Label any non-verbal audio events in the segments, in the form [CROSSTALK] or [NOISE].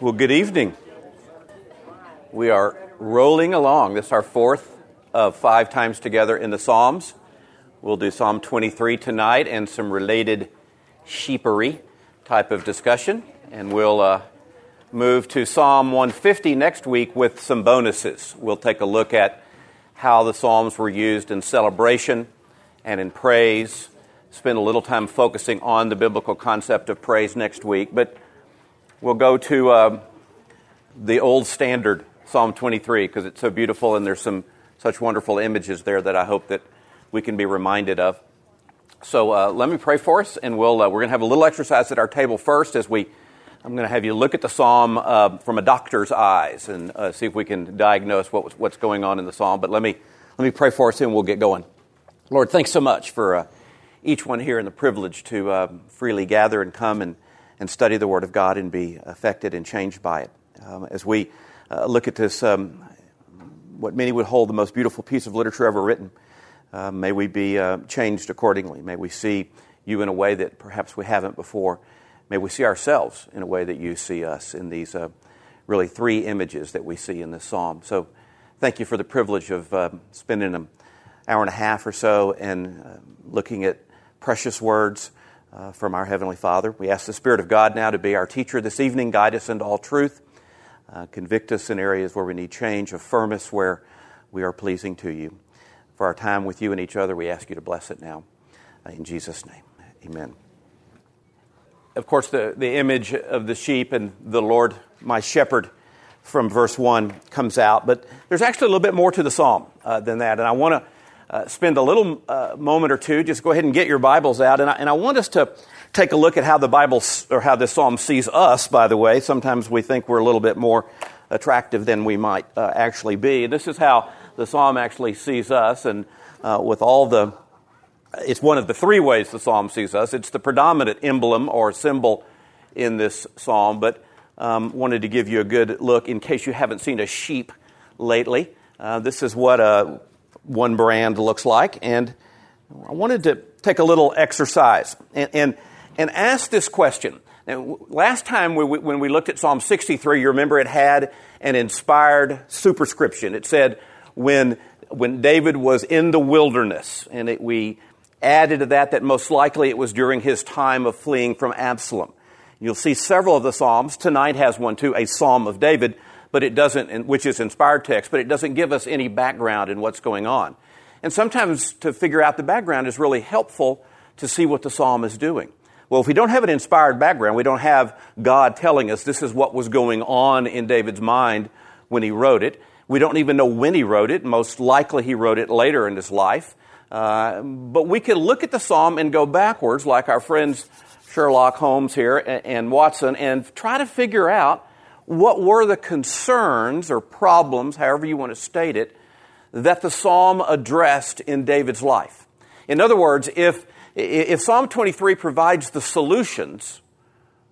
Well, good evening. We are rolling along. This is our fourth of five times together in the Psalms. We'll do Psalm 23 tonight and some related sheepery type of discussion. And we'll uh, move to Psalm 150 next week with some bonuses. We'll take a look at how the Psalms were used in celebration and in praise. Spend a little time focusing on the biblical concept of praise next week. But we'll go to uh, the old standard, Psalm 23, because it's so beautiful and there's some such wonderful images there that I hope that we can be reminded of. So uh, let me pray for us, and we'll, uh, we're going to have a little exercise at our table first as we I'm going to have you look at the psalm uh, from a doctor's eyes and uh, see if we can diagnose what, what's going on in the psalm. But let me, let me pray for us and we'll get going. Lord, thanks so much for uh, each one here and the privilege to um, freely gather and come and, and study the Word of God and be affected and changed by it. Um, as we uh, look at this, um, what many would hold the most beautiful piece of literature ever written, uh, may we be uh, changed accordingly. May we see you in a way that perhaps we haven't before. May we see ourselves in a way that you see us in these uh, really three images that we see in this psalm. So thank you for the privilege of uh, spending an hour and a half or so and uh, looking at precious words uh, from our Heavenly Father. We ask the Spirit of God now to be our teacher this evening, guide us into all truth, uh, convict us in areas where we need change, affirm us where we are pleasing to you. For our time with you and each other, we ask you to bless it now. Uh, in Jesus' name, amen of course, the, the image of the sheep and the Lord, my shepherd, from verse 1 comes out. But there's actually a little bit more to the psalm uh, than that. And I want to uh, spend a little uh, moment or two, just go ahead and get your Bibles out. And I, and I want us to take a look at how the Bible, or how this psalm sees us, by the way. Sometimes we think we're a little bit more attractive than we might uh, actually be. This is how the psalm actually sees us. And uh, with all the it's one of the three ways the psalm sees us. It's the predominant emblem or symbol in this psalm, but um, wanted to give you a good look in case you haven't seen a sheep lately. Uh, this is what a, uh, one brand looks like, and I wanted to take a little exercise and, and, and ask this question. Now, last time we, when we looked at Psalm 63, you remember it had an inspired superscription. It said, when, when David was in the wilderness, and it, we added to that that most likely it was during his time of fleeing from Absalom. You'll see several of the Psalms. Tonight has one too, a Psalm of David, but it doesn't, which is inspired text, but it doesn't give us any background in what's going on. And sometimes to figure out the background is really helpful to see what the Psalm is doing. Well, if we don't have an inspired background, we don't have God telling us this is what was going on in David's mind when he wrote it. We don't even know when he wrote it. Most likely he wrote it later in his life. Uh, but we can look at the psalm and go backwards, like our friends Sherlock Holmes here and, and Watson, and try to figure out what were the concerns or problems, however you want to state it, that the psalm addressed in David's life. In other words, if, if Psalm 23 provides the solutions,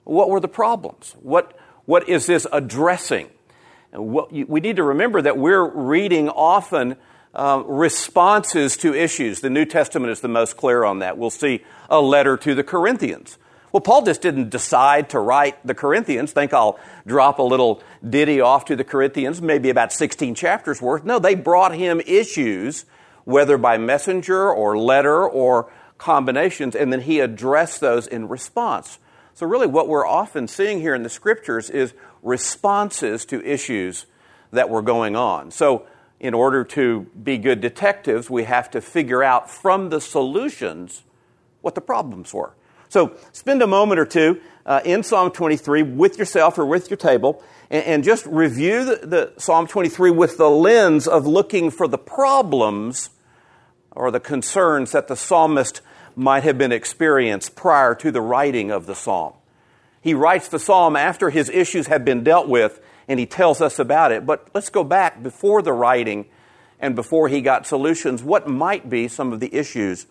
what were the problems? What, what is this addressing? What, we need to remember that we're reading often uh, responses to issues. The New Testament is the most clear on that. We'll see a letter to the Corinthians. Well, Paul just didn't decide to write the Corinthians. Think I'll drop a little ditty off to the Corinthians, maybe about 16 chapters worth. No, they brought him issues, whether by messenger or letter or combinations, and then he addressed those in response. So, really, what we're often seeing here in the scriptures is responses to issues that were going on. So, in order to be good detectives, we have to figure out from the solutions what the problems were. So spend a moment or two uh, in Psalm 23 with yourself or with your table and, and just review the, the Psalm 23 with the lens of looking for the problems or the concerns that the psalmist might have been experienced prior to the writing of the psalm. He writes the psalm after his issues have been dealt with and he tells us about it. But let's go back before the writing and before he got solutions. What might be some of the issues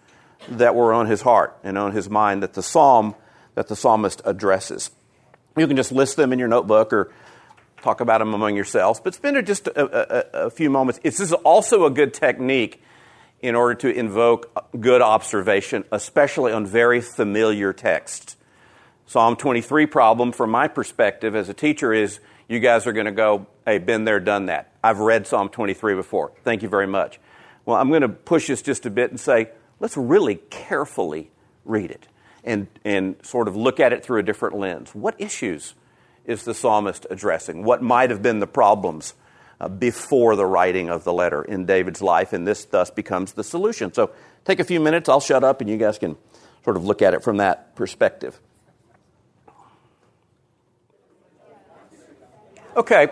that were on his heart and on his mind that the psalm that the psalmist addresses? You can just list them in your notebook or talk about them among yourselves, but spend just a, a, a few moments. This is also a good technique in order to invoke good observation, especially on very familiar texts. Psalm 23 problem, from my perspective as a teacher, is you guys are going to go, hey, been there, done that. I've read Psalm 23 before. Thank you very much. Well, I'm going to push this just a bit and say, let's really carefully read it and, and sort of look at it through a different lens. What issues is the psalmist addressing? What might have been the problems uh, before the writing of the letter in David's life? And this thus becomes the solution. So take a few minutes, I'll shut up, and you guys can sort of look at it from that perspective. Okay.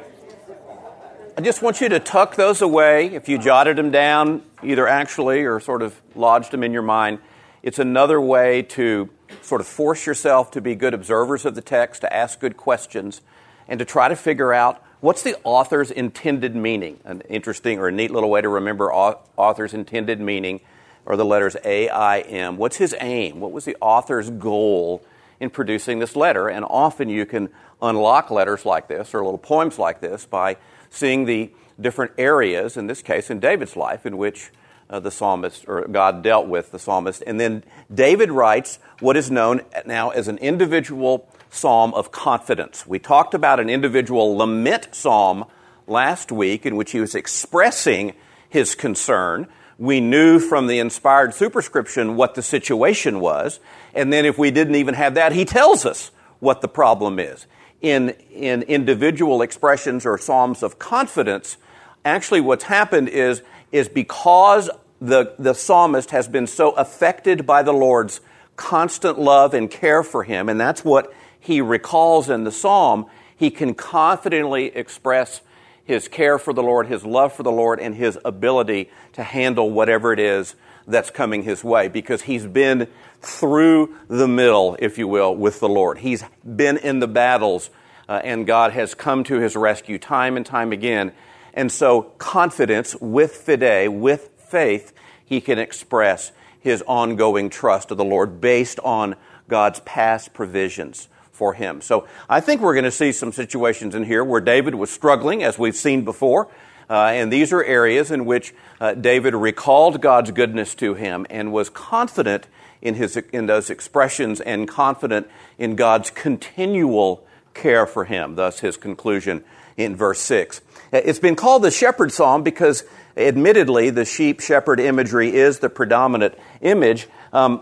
I just want you to tuck those away. If you jotted them down, either actually or sort of lodged them in your mind, it's another way to sort of force yourself to be good observers of the text, to ask good questions, and to try to figure out what's the author's intended meaning. An interesting or a neat little way to remember author's intended meaning are the letters A, I, M. What's his aim? What was the author's goal in producing this letter? And often you can unlock letters like this or little poems like this by seeing the different areas, in this case in David's life, in which uh, the psalmist or God dealt with the psalmist. And then David writes what is known now as an individual psalm of confidence. We talked about an individual lament psalm last week in which he was expressing his concern. We knew from the inspired superscription what the situation was. And then if we didn't even have that, he tells us what the problem is. In, in individual expressions or psalms of confidence, actually what's happened is is because the, the psalmist has been so affected by the Lord's constant love and care for him, and that's what he recalls in the psalm, he can confidently express his care for the Lord, his love for the Lord, and his ability to handle whatever it is that's coming his way because he's been through the middle, if you will, with the Lord. He's been in the battles, uh, and God has come to his rescue time and time again. And so, confidence with fide, with faith, he can express his ongoing trust of the Lord based on God's past provisions for him. So, I think we're going to see some situations in here where David was struggling, as we've seen before. Uh, and these are areas in which uh, David recalled God's goodness to him and was confident in, his, in those expressions and confident in God's continual care for him. Thus, his conclusion in verse 6. It's been called the shepherd psalm because, admittedly, the sheep shepherd imagery is the predominant image um,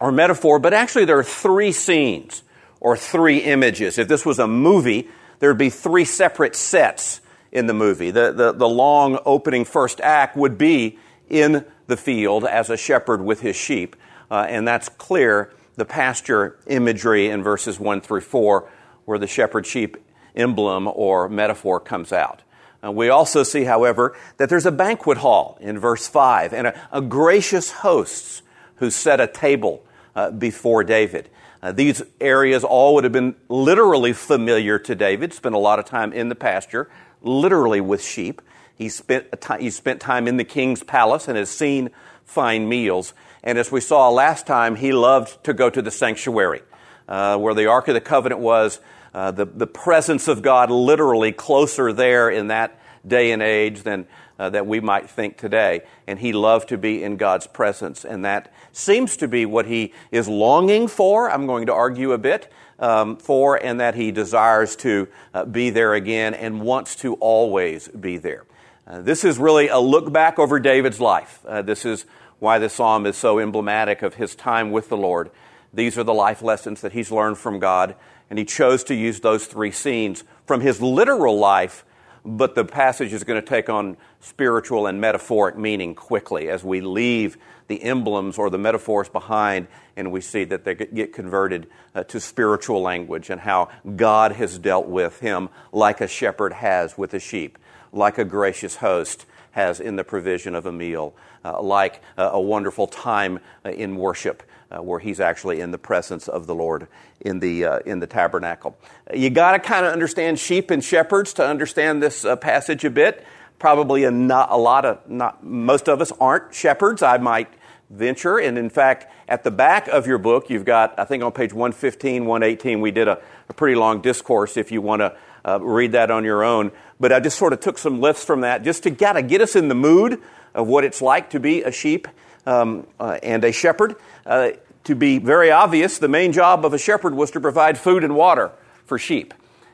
or metaphor, but actually there are three scenes or three images. If this was a movie, there would be three separate sets in the movie. The, the, the long opening first act would be in the field as a shepherd with his sheep, uh, and that's clear the pasture imagery in verses 1 through 4, where the shepherd sheep emblem or metaphor comes out. Uh, we also see, however, that there's a banquet hall in verse 5 and a, a gracious hosts who set a table uh, before David. Uh, these areas all would have been literally familiar to David, spent a lot of time in the pasture, literally with sheep. He spent, he spent time in the king's palace and has seen fine meals. And as we saw last time, he loved to go to the sanctuary, uh, where the Ark of the Covenant was, uh, the, the presence of God literally closer there in that day and age than uh, that we might think today. And he loved to be in God's presence. And that seems to be what he is longing for. I'm going to argue a bit um, for, and that he desires to uh, be there again and wants to always be there. Uh, this is really a look back over David's life. Uh, this is why the psalm is so emblematic of his time with the Lord. These are the life lessons that he's learned from God and he chose to use those three scenes from his literal life, but the passage is going to take on spiritual and metaphoric meaning quickly as we leave the emblems or the metaphors behind and we see that they get converted uh, to spiritual language and how God has dealt with him like a shepherd has with a sheep, like a gracious host has in the provision of a meal, uh, like uh, a wonderful time uh, in worship uh, where he's actually in the presence of the Lord in the, uh, in the tabernacle. You got to kind of understand sheep and shepherds to understand this uh, passage a bit. Probably a, not, a lot of, not, most of us aren't shepherds, I might venture. And in fact, at the back of your book, you've got, I think on page 115, 118, we did a, a pretty long discourse if you want to uh, read that on your own. But I just sort of took some lifts from that just to kind get us in the mood of what it's like to be a sheep um, uh, and a shepherd. Uh, to be very obvious, the main job of a shepherd was to provide food and water for sheep.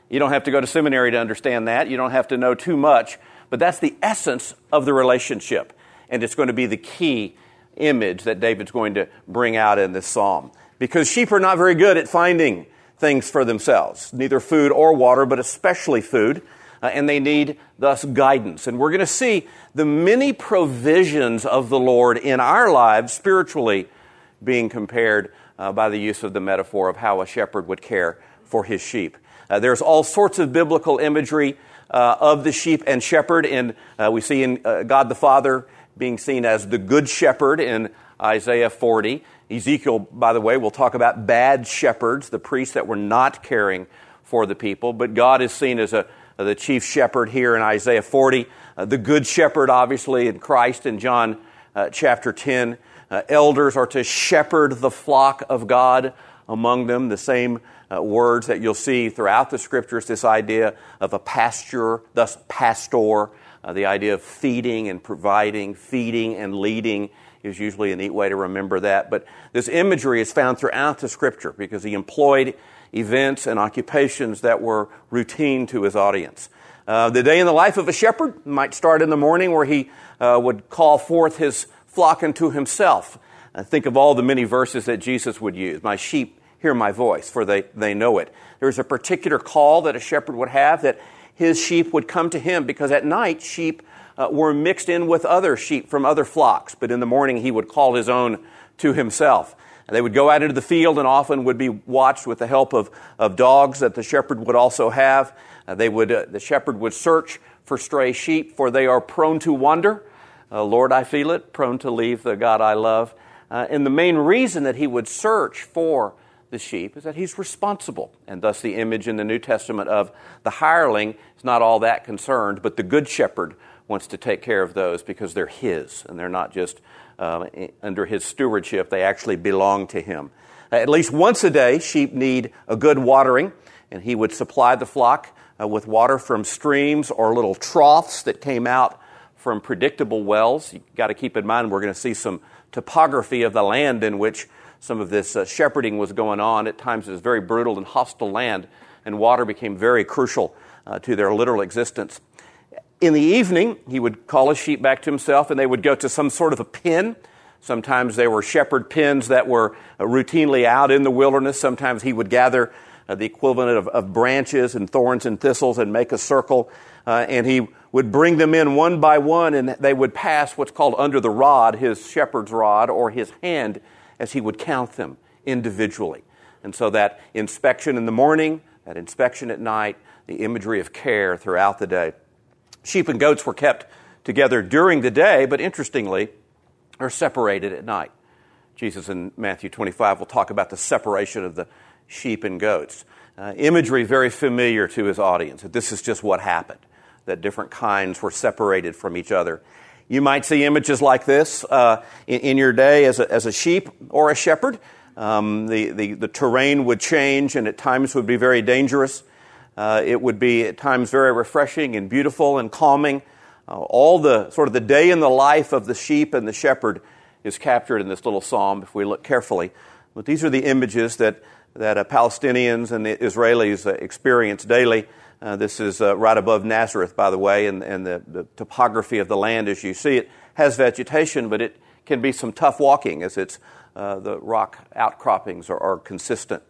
You don't have to go to seminary to understand that. You don't have to know too much. But that's the essence of the relationship. And it's going to be the key image that David's going to bring out in this psalm. Because sheep are not very good at finding things for themselves, neither food or water, but especially food. Uh, and they need thus guidance. And we're going to see the many provisions of the Lord in our lives spiritually being compared uh, by the use of the metaphor of how a shepherd would care for his sheep. Uh, there's all sorts of biblical imagery uh, of the sheep and shepherd, and uh, we see in uh, God the Father being seen as the good shepherd in Isaiah 40. Ezekiel, by the way, will talk about bad shepherds, the priests that were not caring for the people, but God is seen as a, the chief shepherd here in Isaiah 40. Uh, the good shepherd, obviously, in Christ in John uh, chapter 10. Uh, elders are to shepherd the flock of God among them, the same uh, words that you'll see throughout the scriptures, this idea of a pasture, thus pastor, uh, the idea of feeding and providing, feeding and leading is usually a neat way to remember that. But this imagery is found throughout the scripture because he employed events and occupations that were routine to his audience. Uh, the day in the life of a shepherd might start in the morning where he uh, would call forth his flock unto himself. Uh, think of all the many verses that Jesus would use. My sheep hear my voice, for they, they know it. There's a particular call that a shepherd would have that his sheep would come to him because at night sheep uh, were mixed in with other sheep from other flocks, but in the morning he would call his own to himself. And they would go out into the field and often would be watched with the help of, of dogs that the shepherd would also have. Uh, they would, uh, the shepherd would search for stray sheep, for they are prone to wander. Uh, Lord, I feel it, prone to leave the God I love. Uh, and the main reason that he would search for the sheep is that he's responsible. And thus, the image in the New Testament of the hireling is not all that concerned, but the good shepherd wants to take care of those because they're his and they're not just uh, under his stewardship, they actually belong to him. At least once a day, sheep need a good watering, and he would supply the flock uh, with water from streams or little troughs that came out from predictable wells. You've got to keep in mind we're going to see some topography of the land in which some of this uh, shepherding was going on. At times it was very brutal and hostile land, and water became very crucial uh, to their literal existence. In the evening, he would call his sheep back to himself, and they would go to some sort of a pen. Sometimes they were shepherd pens that were uh, routinely out in the wilderness. Sometimes he would gather uh, the equivalent of, of, branches and thorns and thistles and make a circle, uh, and he would bring them in one by one, and they would pass what's called under the rod, his shepherd's rod, or his hand as he would count them individually. And so that inspection in the morning, that inspection at night, the imagery of care throughout the day. Sheep and goats were kept together during the day, but interestingly, are separated at night. Jesus in Matthew 25 will talk about the separation of the sheep and goats. Uh, imagery very familiar to his audience, that this is just what happened, that different kinds were separated from each other you might see images like this uh, in, in, your day as a, as a sheep or a shepherd. Um, the, the, the, terrain would change and at times would be very dangerous. Uh, it would be at times very refreshing and beautiful and calming. Uh, all the sort of the day in the life of the sheep and the shepherd is captured in this little psalm if we look carefully. But these are the images that, that uh, Palestinians and the Israelis uh, experience daily. Uh, this is uh, right above Nazareth, by the way, and, and the, the, topography of the land as you see it has vegetation, but it can be some tough walking as it's uh, the rock outcroppings are, are consistent.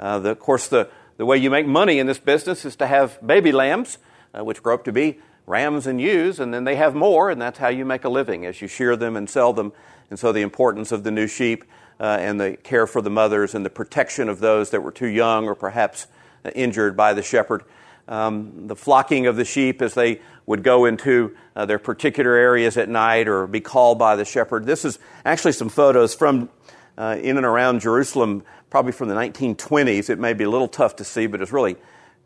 Uh, the, of course, the, the way you make money in this business is to have baby lambs, uh, which grow up to be rams and ewes, and then they have more, and that's how you make a living as you shear them and sell them. And so, the importance of the new sheep and the care for the mothers and the protection of those that were too young or perhaps injured by the shepherd um, the flocking of the sheep as they would go into uh, their particular areas at night or be called by the shepherd. This is actually some photos from uh, in and around Jerusalem, probably from the 1920s. It may be a little tough to see, but it's really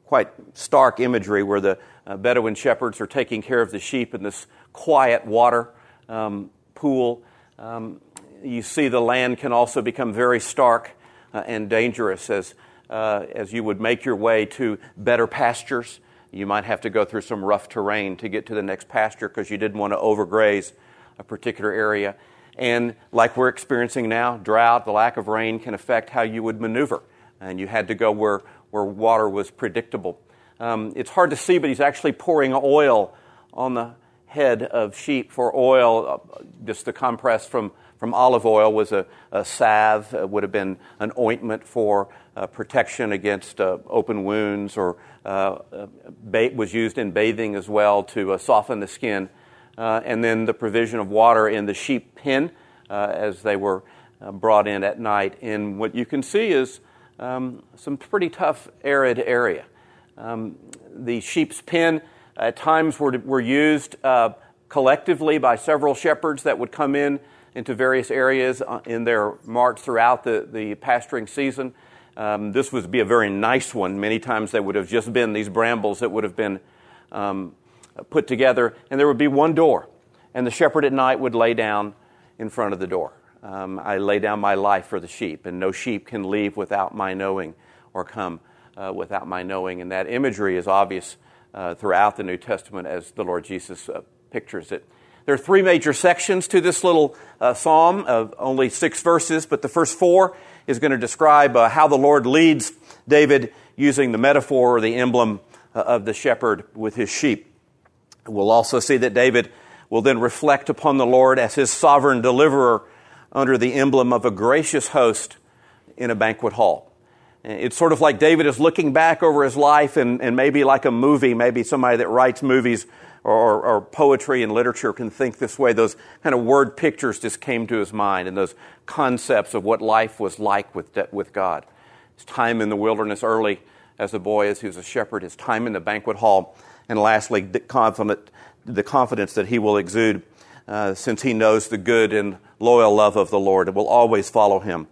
quite stark imagery where the uh, Bedouin shepherds are taking care of the sheep in this quiet water um, pool. Um, you see the land can also become very stark uh, and dangerous as uh, as you would make your way to better pastures. You might have to go through some rough terrain to get to the next pasture because you didn't want to overgraze a particular area. And like we're experiencing now, drought, the lack of rain can affect how you would maneuver. And you had to go where, where water was predictable. Um, it's hard to see, but he's actually pouring oil on the head of sheep for oil. Uh, just the compress from, from olive oil was a, a salve, it would have been an ointment for protection against uh, open wounds, or uh, uh was used in bathing as well to uh, soften the skin uh, and then the provision of water in the sheep pen uh, as they were uh, brought in at night. And what you can see is um, some pretty tough, arid area. Um, the sheep's pen at times were, were used uh, collectively by several shepherds that would come in into various areas uh, in their march throughout the, the pasturing season. Um, this would be a very nice one. Many times they would have just been these brambles that would have been um, put together, and there would be one door. And the shepherd at night would lay down in front of the door. Um, I lay down my life for the sheep, and no sheep can leave without my knowing or come uh, without my knowing. And that imagery is obvious uh, throughout the New Testament as the Lord Jesus uh, pictures it. There are three major sections to this little uh, psalm of only six verses, but the first four is going to describe uh, how the Lord leads David using the metaphor or the emblem uh, of the shepherd with his sheep. We'll also see that David will then reflect upon the Lord as his sovereign deliverer under the emblem of a gracious host in a banquet hall. It's sort of like David is looking back over his life and, and maybe like a movie, maybe somebody that writes movies or, or, poetry and literature can think this way. Those kind of word pictures just came to his mind and those concepts of what life was like with, with God. His time in the wilderness early as a boy, as he was a shepherd, his time in the banquet hall and lastly, the, confident, the confidence that he will exude uh, since he knows the good and loyal love of the Lord. It will always follow him,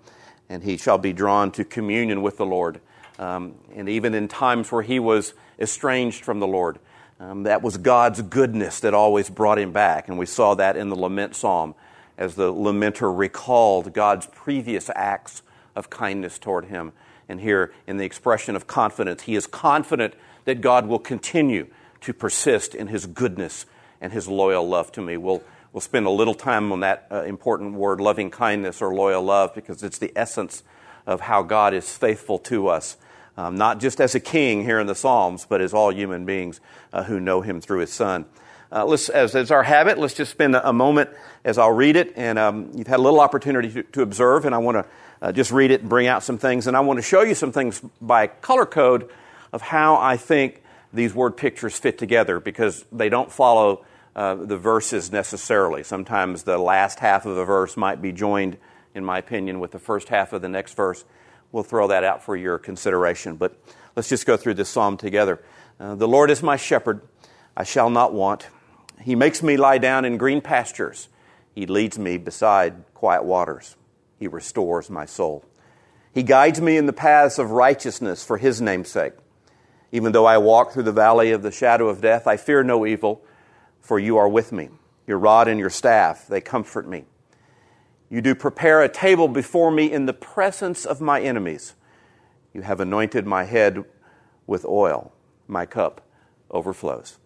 and he shall be drawn to communion with the Lord. Um, and even in times where he was estranged from the Lord, um, that was God's goodness that always brought him back. And we saw that in the lament psalm as the lamenter recalled God's previous acts of kindness toward him. And here in the expression of confidence, he is confident that God will continue to persist in his goodness and his loyal love to me. We'll, we'll spend a little time on that uh, important word, loving kindness or loyal love, because it's the essence of how God is faithful to us, um, not just as a king here in the Psalms, but as all human beings uh, who know him through his Son. Uh, let's, as is our habit, let's just spend a, a moment as I'll read it. And um, you've had a little opportunity to, to observe, and I want to uh, just read it and bring out some things. And I want to show you some things by color code of how I think these word pictures fit together because they don't follow uh, the verses necessarily. Sometimes the last half of a verse might be joined, in my opinion, with the first half of the next verse. We'll throw that out for your consideration. But let's just go through this psalm together. Uh, the Lord is my shepherd, I shall not want. He makes me lie down in green pastures. He leads me beside quiet waters. He restores my soul. He guides me in the paths of righteousness for his name's sake. Even though I walk through the valley of the shadow of death, I fear no evil, for you are with me. Your rod and your staff, they comfort me. You do prepare a table before me in the presence of my enemies. You have anointed my head with oil. My cup overflows.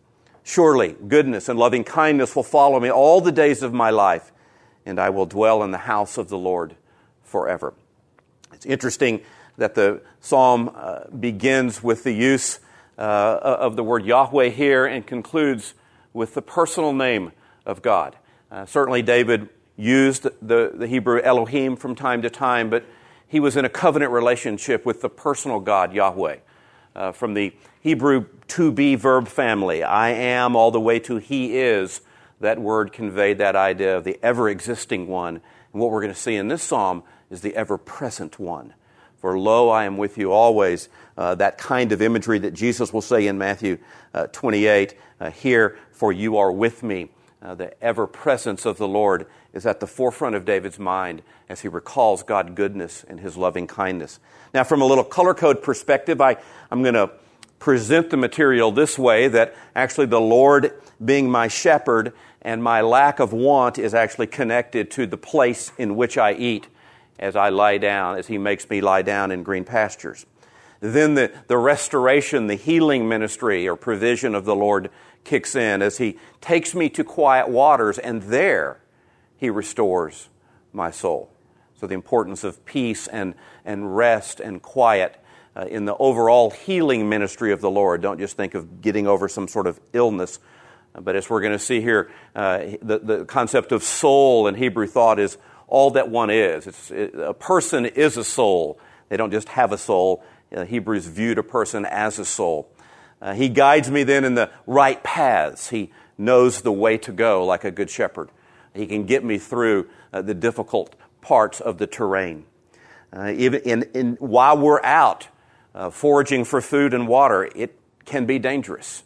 Surely goodness and loving kindness will follow me all the days of my life, and I will dwell in the house of the Lord forever. It's interesting that the psalm uh, begins with the use uh, of the word Yahweh here and concludes with the personal name of God. Uh, certainly, David used the, the Hebrew Elohim from time to time, but he was in a covenant relationship with the personal God, Yahweh. Uh, from the Hebrew to be verb family, I am all the way to he is, that word conveyed that idea of the ever existing one. And what we're going to see in this psalm is the ever present one. For lo, I am with you always. Uh, that kind of imagery that Jesus will say in Matthew uh, 28 uh, here, for you are with me. Uh, the ever presence of the Lord is at the forefront of David's mind as he recalls God's goodness and his loving kindness. Now, from a little color code perspective, I, I'm going to present the material this way that actually the Lord being my shepherd and my lack of want is actually connected to the place in which I eat as I lie down, as He makes me lie down in green pastures. Then the, the restoration, the healing ministry or provision of the Lord kicks in as He takes me to quiet waters, and there He restores my soul. So, the importance of peace and, and rest and quiet uh, in the overall healing ministry of the Lord. Don't just think of getting over some sort of illness. But as we're going to see here, uh, the, the concept of soul in Hebrew thought is all that one is. It, a person is a soul. They don't just have a soul. Uh, Hebrews viewed a person as a soul. Uh, he guides me then in the right paths. He knows the way to go like a good shepherd. He can get me through uh, the difficult parts of the terrain. Uh, even in, in, while we're out uh, foraging for food and water, it can be dangerous.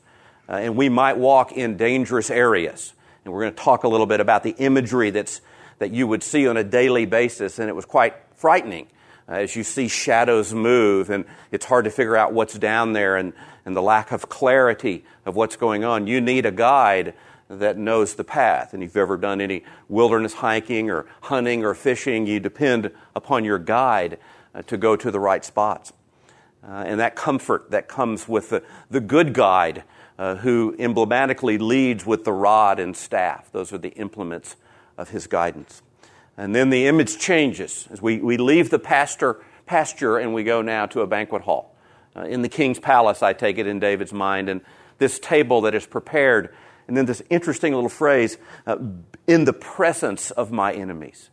Uh, and we might walk in dangerous areas. And we're going to talk a little bit about the imagery that's, that you would see on a daily basis, and it was quite frightening uh, as you see shadows move, and it's hard to figure out what's down there, and, and the lack of clarity of what's going on. You need a guide that knows the path. And if you've ever done any wilderness hiking or hunting or fishing, you depend upon your guide uh, to go to the right spots. Uh, and that comfort that comes with the, the good guide uh, who emblematically leads with the rod and staff. Those are the implements of his guidance. And then the image changes as we, we leave the pasture, pasture and we go now to a banquet hall. Uh, in the king's palace, I take it in David's mind, and this table that is prepared, and then this interesting little phrase, uh, in the presence of my enemies.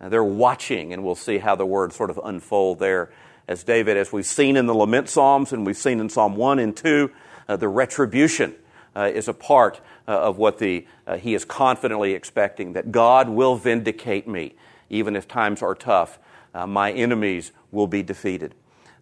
Uh, they're watching, and we'll see how the words sort of unfold there as David, as we've seen in the lament psalms and we've seen in Psalm 1 and 2, uh, the retribution uh, is a part uh, of what the, uh, he is confidently expecting that God will vindicate me, even if times are tough. My enemies will be defeated.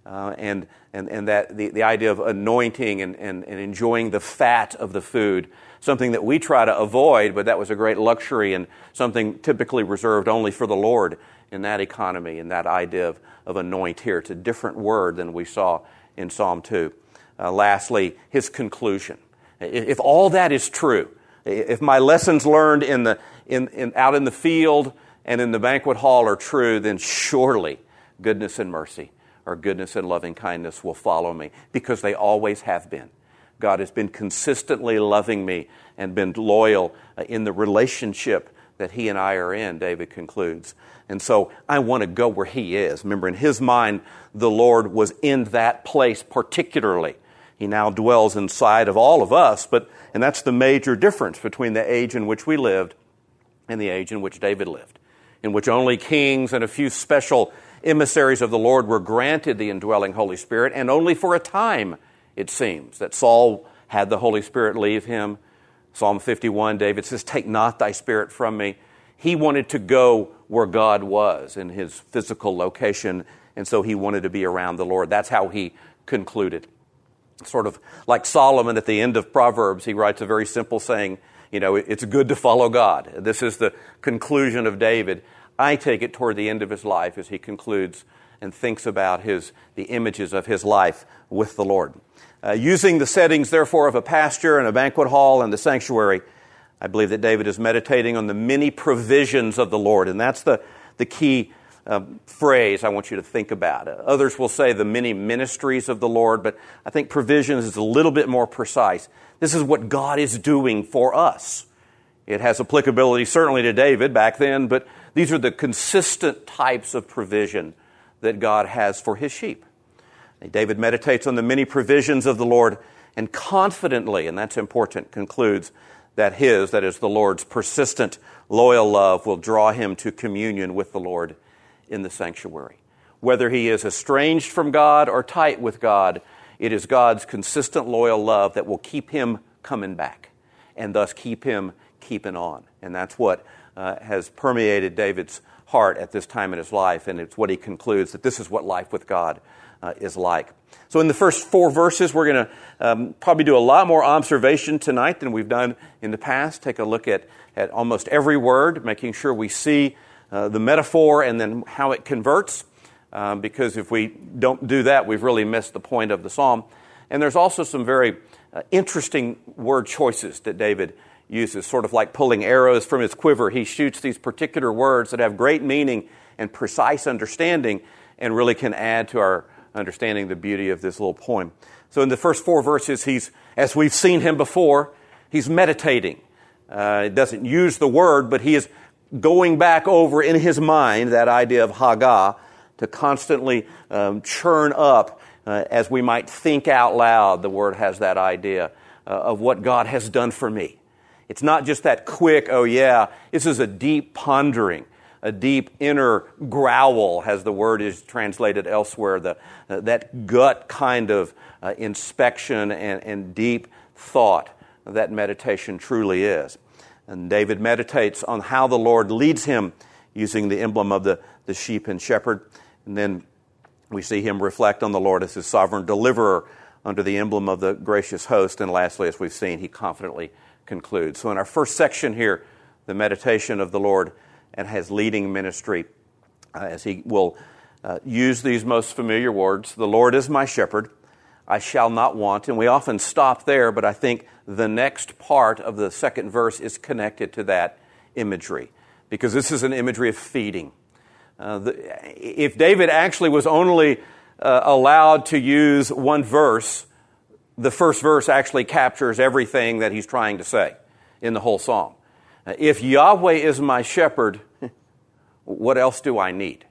Uh, and, and, and that the, the idea of anointing and, and, and enjoying the fat of the food, something that we try to avoid, but that was a great luxury and something typically reserved only for the Lord in that economy and that idea of, of anoint here. It's a different word than we saw in Psalm 2. Uh, lastly, his conclusion. If all that is true, if my lessons learned in the, in, in, out in the field and in the banquet hall are true, then surely goodness and mercy or goodness and loving kindness will follow me because they always have been. God has been consistently loving me and been loyal uh, in the relationship that He and I are in, David concludes. And so I want to go where He is. Remember, in his mind, the Lord was in that place particularly. He now dwells inside of all of us, but, and that's the major difference between the age in which we lived and the age in which David lived, in which only kings and a few special emissaries of the Lord were granted the indwelling Holy Spirit, and only for a time, it seems, that Saul had the Holy Spirit leave him. Psalm 51, David says, Take not thy spirit from me. He wanted to go where God was in his physical location, and so he wanted to be around the Lord. That's how he concluded. Sort of like Solomon at the end of Proverbs, he writes a very simple saying, you know, it's good to follow God. This is the conclusion of David. I take it toward the end of his life as he concludes and thinks about his, the images of his life with the Lord. Uh, using the settings, therefore, of a pasture and a banquet hall and the sanctuary, I believe that David is meditating on the many provisions of the Lord, and that's the, the key uh, phrase I want you to think about. Others will say the many ministries of the Lord, but I think provisions is a little bit more precise. This is what God is doing for us. It has applicability certainly to David back then, but these are the consistent types of provision that God has for his sheep. David meditates on the many provisions of the Lord and confidently, and that's important, concludes that his, that is the Lord's persistent, loyal love will draw him to communion with the Lord in the sanctuary. Whether he is estranged from God or tight with God, it is God's consistent, loyal love that will keep him coming back and thus keep him keeping on. And that's what uh, has permeated David's heart at this time in his life, and it's what he concludes that this is what life with God uh, is like. So, in the first four verses, we're going to um, probably do a lot more observation tonight than we've done in the past. Take a look at, at almost every word, making sure we see uh, the metaphor and then how it converts. Um, because if we don't do that, we've really missed the point of the psalm. And there's also some very uh, interesting word choices that David uses, sort of like pulling arrows from his quiver. He shoots these particular words that have great meaning and precise understanding and really can add to our understanding the beauty of this little poem. So in the first four verses, he's, as we've seen him before, he's meditating. Uh, it doesn't use the word, but he is going back over in his mind that idea of Haggah to constantly um, churn up uh, as we might think out loud. The word has that idea uh, of what God has done for me. It's not just that quick, oh yeah, this is a deep pondering, a deep inner growl, as the word is translated elsewhere, the, uh, that gut kind of uh, inspection and, and deep thought that meditation truly is. And David meditates on how the Lord leads him using the emblem of the, the sheep and shepherd. And then we see him reflect on the Lord as his sovereign deliverer under the emblem of the gracious host. And lastly, as we've seen, he confidently concludes. So, in our first section here, the meditation of the Lord and his leading ministry, uh, as he will uh, use these most familiar words The Lord is my shepherd, I shall not want. And we often stop there, but I think the next part of the second verse is connected to that imagery, because this is an imagery of feeding. Uh, the, if David actually was only uh, allowed to use one verse, the first verse actually captures everything that he's trying to say in the whole psalm. If Yahweh is my shepherd, [LAUGHS] what else do I need?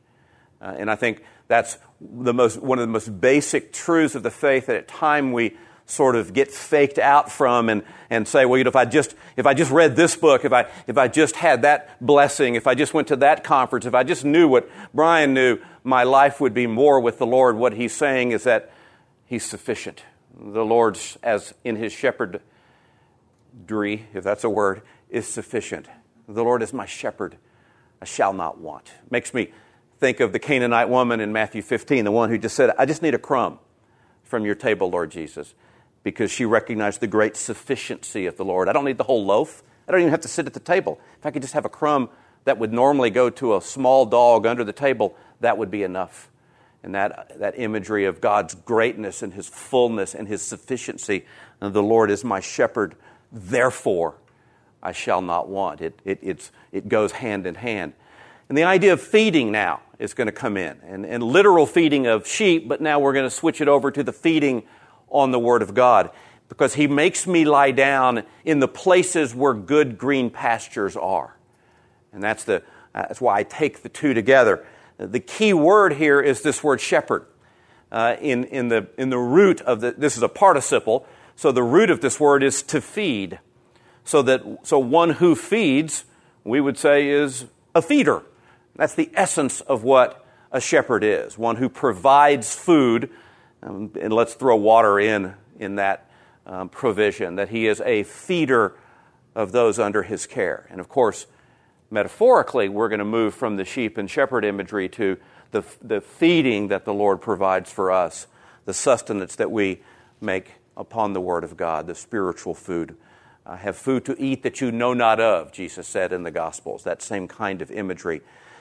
Uh, and I think that's the most, one of the most basic truths of the faith that at time we sort of get faked out from and, and say, well, you know, if I just, if I just read this book, if I, if I just had that blessing, if I just went to that conference, if I just knew what Brian knew, my life would be more with the Lord. What he's saying is that he's sufficient. The Lord's, as in his shepherdry, if that's a word, is sufficient. The Lord is my shepherd. I shall not want. Makes me think of the Canaanite woman in Matthew 15, the one who just said, I just need a crumb from your table, Lord Jesus because she recognized the great sufficiency of the Lord. I don't need the whole loaf. I don't even have to sit at the table. If I could just have a crumb that would normally go to a small dog under the table, that would be enough. And that, that imagery of God's greatness and His fullness and His sufficiency. And the Lord is my shepherd, therefore I shall not want. It, it, it goes hand in hand. And the idea of feeding now is going to come in, and, and literal feeding of sheep, but now we're going to switch it over to the feeding on the Word of God because He makes me lie down in the places where good green pastures are. And that's, the, that's why I take the two together. The key word here is this word shepherd. Uh, in, in, the, in the root of the, this is a participle, so the root of this word is to feed. So that, so one who feeds, we would say, is a feeder. That's the essence of what a shepherd is one who provides food um, and let's throw water in in that um, provision, that he is a feeder of those under his care. And of course, metaphorically, we're going to move from the sheep and shepherd imagery to the, the feeding that the Lord provides for us, the sustenance that we make upon the Word of God, the spiritual food. Uh, have food to eat that you know not of, Jesus said in the Gospels. That same kind of imagery.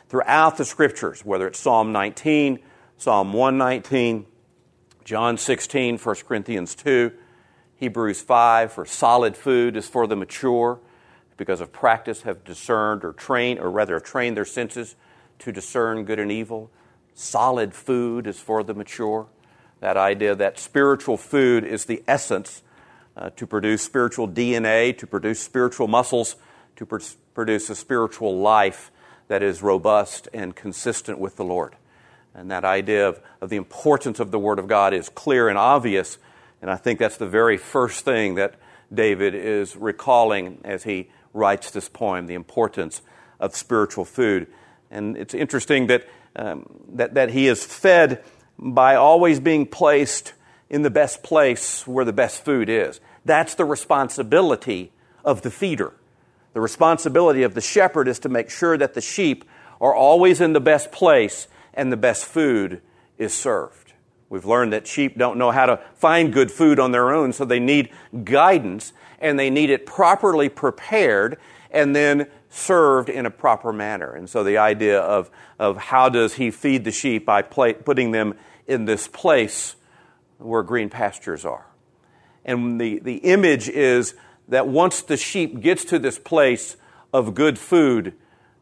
Throughout the Scriptures, whether it's Psalm 19, Psalm 119, John 16, 1 Corinthians 2, Hebrews 5, for solid food is for the mature, because of practice have discerned or trained, or rather trained their senses to discern good and evil. Solid food is for the mature. That idea that spiritual food is the essence uh, to produce spiritual DNA, to produce spiritual muscles, to pr- produce a spiritual life that is robust and consistent with the Lord. And that idea of, of the importance of the Word of God is clear and obvious. And I think that's the very first thing that David is recalling as he writes this poem the importance of spiritual food. And it's interesting that, um, that, that he is fed by always being placed in the best place where the best food is. That's the responsibility of the feeder. The responsibility of the shepherd is to make sure that the sheep are always in the best place and the best food is served. We've learned that sheep don't know how to find good food on their own, so they need guidance and they need it properly prepared and then served in a proper manner. And so the idea of, of how does he feed the sheep by putting them in this place where green pastures are. And the, the image is that once the sheep gets to this place of good food,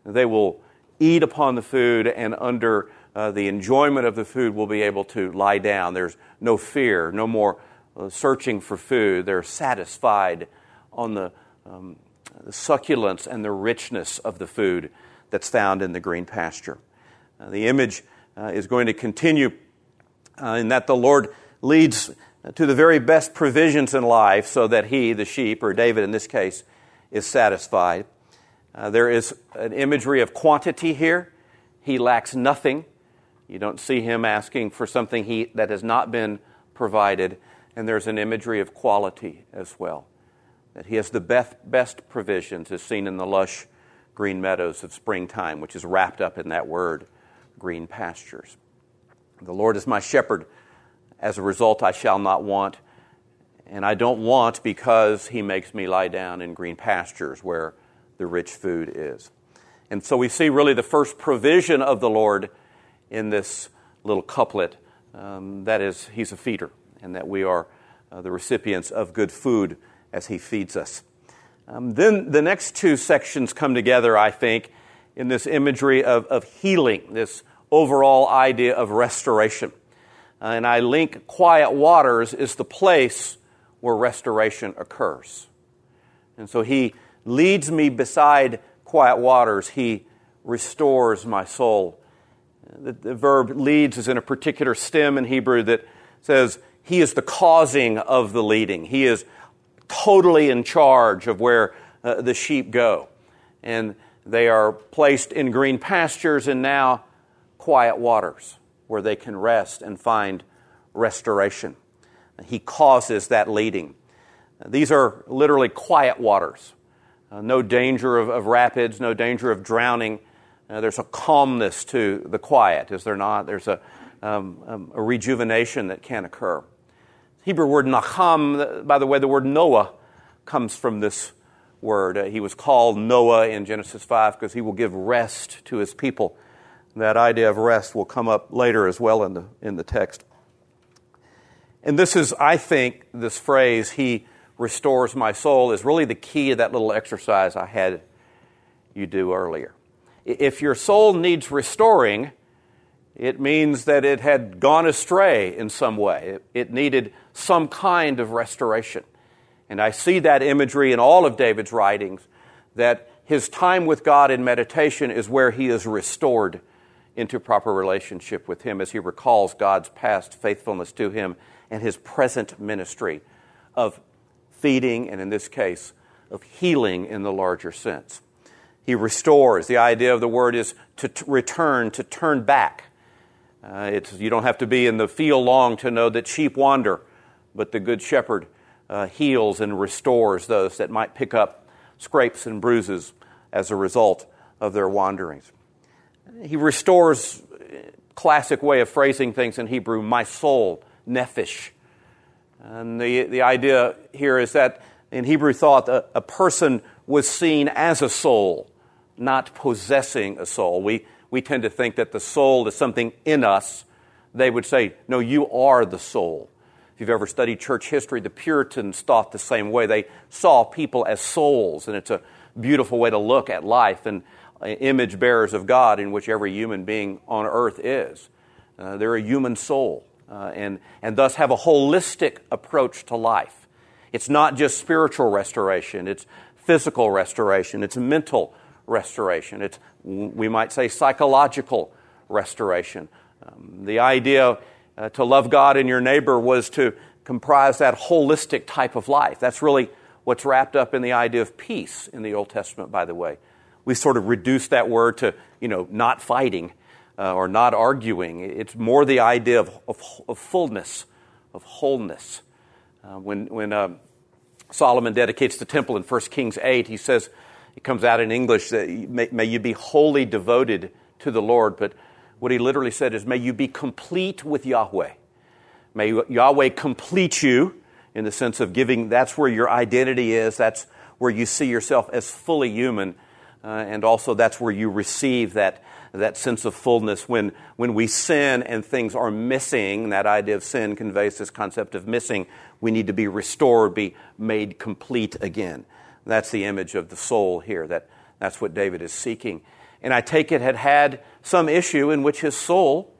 they will eat upon the food and under uh, the enjoyment of the food will be able to lie down. There's no fear, no more uh, searching for food. They're satisfied on the, um, the succulence and the richness of the food that's found in the green pasture. Uh, the image uh, is going to continue uh, in that the Lord leads to the very best provisions in life so that he, the sheep, or David in this case, is satisfied. Uh, there is an imagery of quantity here. He lacks nothing. You don't see him asking for something he, that has not been provided. And there's an imagery of quality as well. That he has the best, best provisions, as seen in the lush green meadows of springtime, which is wrapped up in that word, green pastures. The Lord is my shepherd. As a result, I shall not want. And I don't want because he makes me lie down in green pastures where the rich food is. And so we see really the first provision of the Lord in this little couplet um, that is, he's a feeder, and that we are uh, the recipients of good food as he feeds us. Um, then the next two sections come together, I think, in this imagery of, of healing, this overall idea of restoration. Uh, and I link quiet waters is the place where restoration occurs. And so he leads me beside quiet waters. He restores my soul. The, the, verb leads is in a particular stem in Hebrew that says he is the causing of the leading. He is totally in charge of where uh, the sheep go. And they are placed in green pastures and now quiet waters where they can rest and find restoration. He causes that leading. These are literally quiet waters. Uh, no danger of, of, rapids, no danger of drowning. Uh, there's a calmness to the quiet, is there not? There's a, um, um, a rejuvenation that can occur. Hebrew word nacham, by the way, the word Noah comes from this word. Uh, he was called Noah in Genesis 5 because he will give rest to his people. That idea of rest will come up later as well in the, in the text. And this is, I think, this phrase, he restores my soul, is really the key of that little exercise I had you do earlier. If your soul needs restoring, it means that it had gone astray in some way. It needed some kind of restoration. And I see that imagery in all of David's writings that his time with God in meditation is where he is restored into proper relationship with Him as he recalls God's past faithfulness to him and his present ministry of feeding, and in this case, of healing in the larger sense. He restores. The idea of the word is to t- return, to turn back. Uh, you don't have to be in the field long to know that sheep wander, but the good shepherd uh, heals and restores those that might pick up scrapes and bruises as a result of their wanderings. He restores, classic way of phrasing things in Hebrew, my soul, nephesh. And the, the idea here is that in Hebrew thought, a, a person was seen as a soul, not possessing a soul. We, we tend to think that the soul is something in us. They would say, no, you are the soul. If you've ever studied church history, the Puritans thought the same way. They saw people as souls, and it's a beautiful way to look at life. And image bearers of God in which every human being on earth is. Uh, they're a human soul uh, and, and thus have a holistic approach to life. It's not just spiritual restoration, it's physical restoration, it's mental restoration, it's, we might say, psychological restoration. Um, the idea uh, to love God and your neighbor was to comprise that holistic type of life. That's really what's wrapped up in the idea of peace in the Old Testament, by the way we sort of reduce that word to, you know, not fighting uh, or not arguing. It's more the idea of, of, of fullness, of wholeness. Uh, when when uh, Solomon dedicates the temple in 1 Kings 8, he says, it comes out in English, that may, may you be wholly devoted to the Lord. But what he literally said is, may you be complete with Yahweh. May Yahweh complete you in the sense of giving, that's where your identity is, that's where you see yourself as fully human Uh, and also that's where you receive that, that sense of fullness when, when we sin and things are missing. That idea of sin conveys this concept of missing. We need to be restored, be made complete again. That's the image of the soul here. That, that's what David is seeking. And I take it had had some issue in which his soul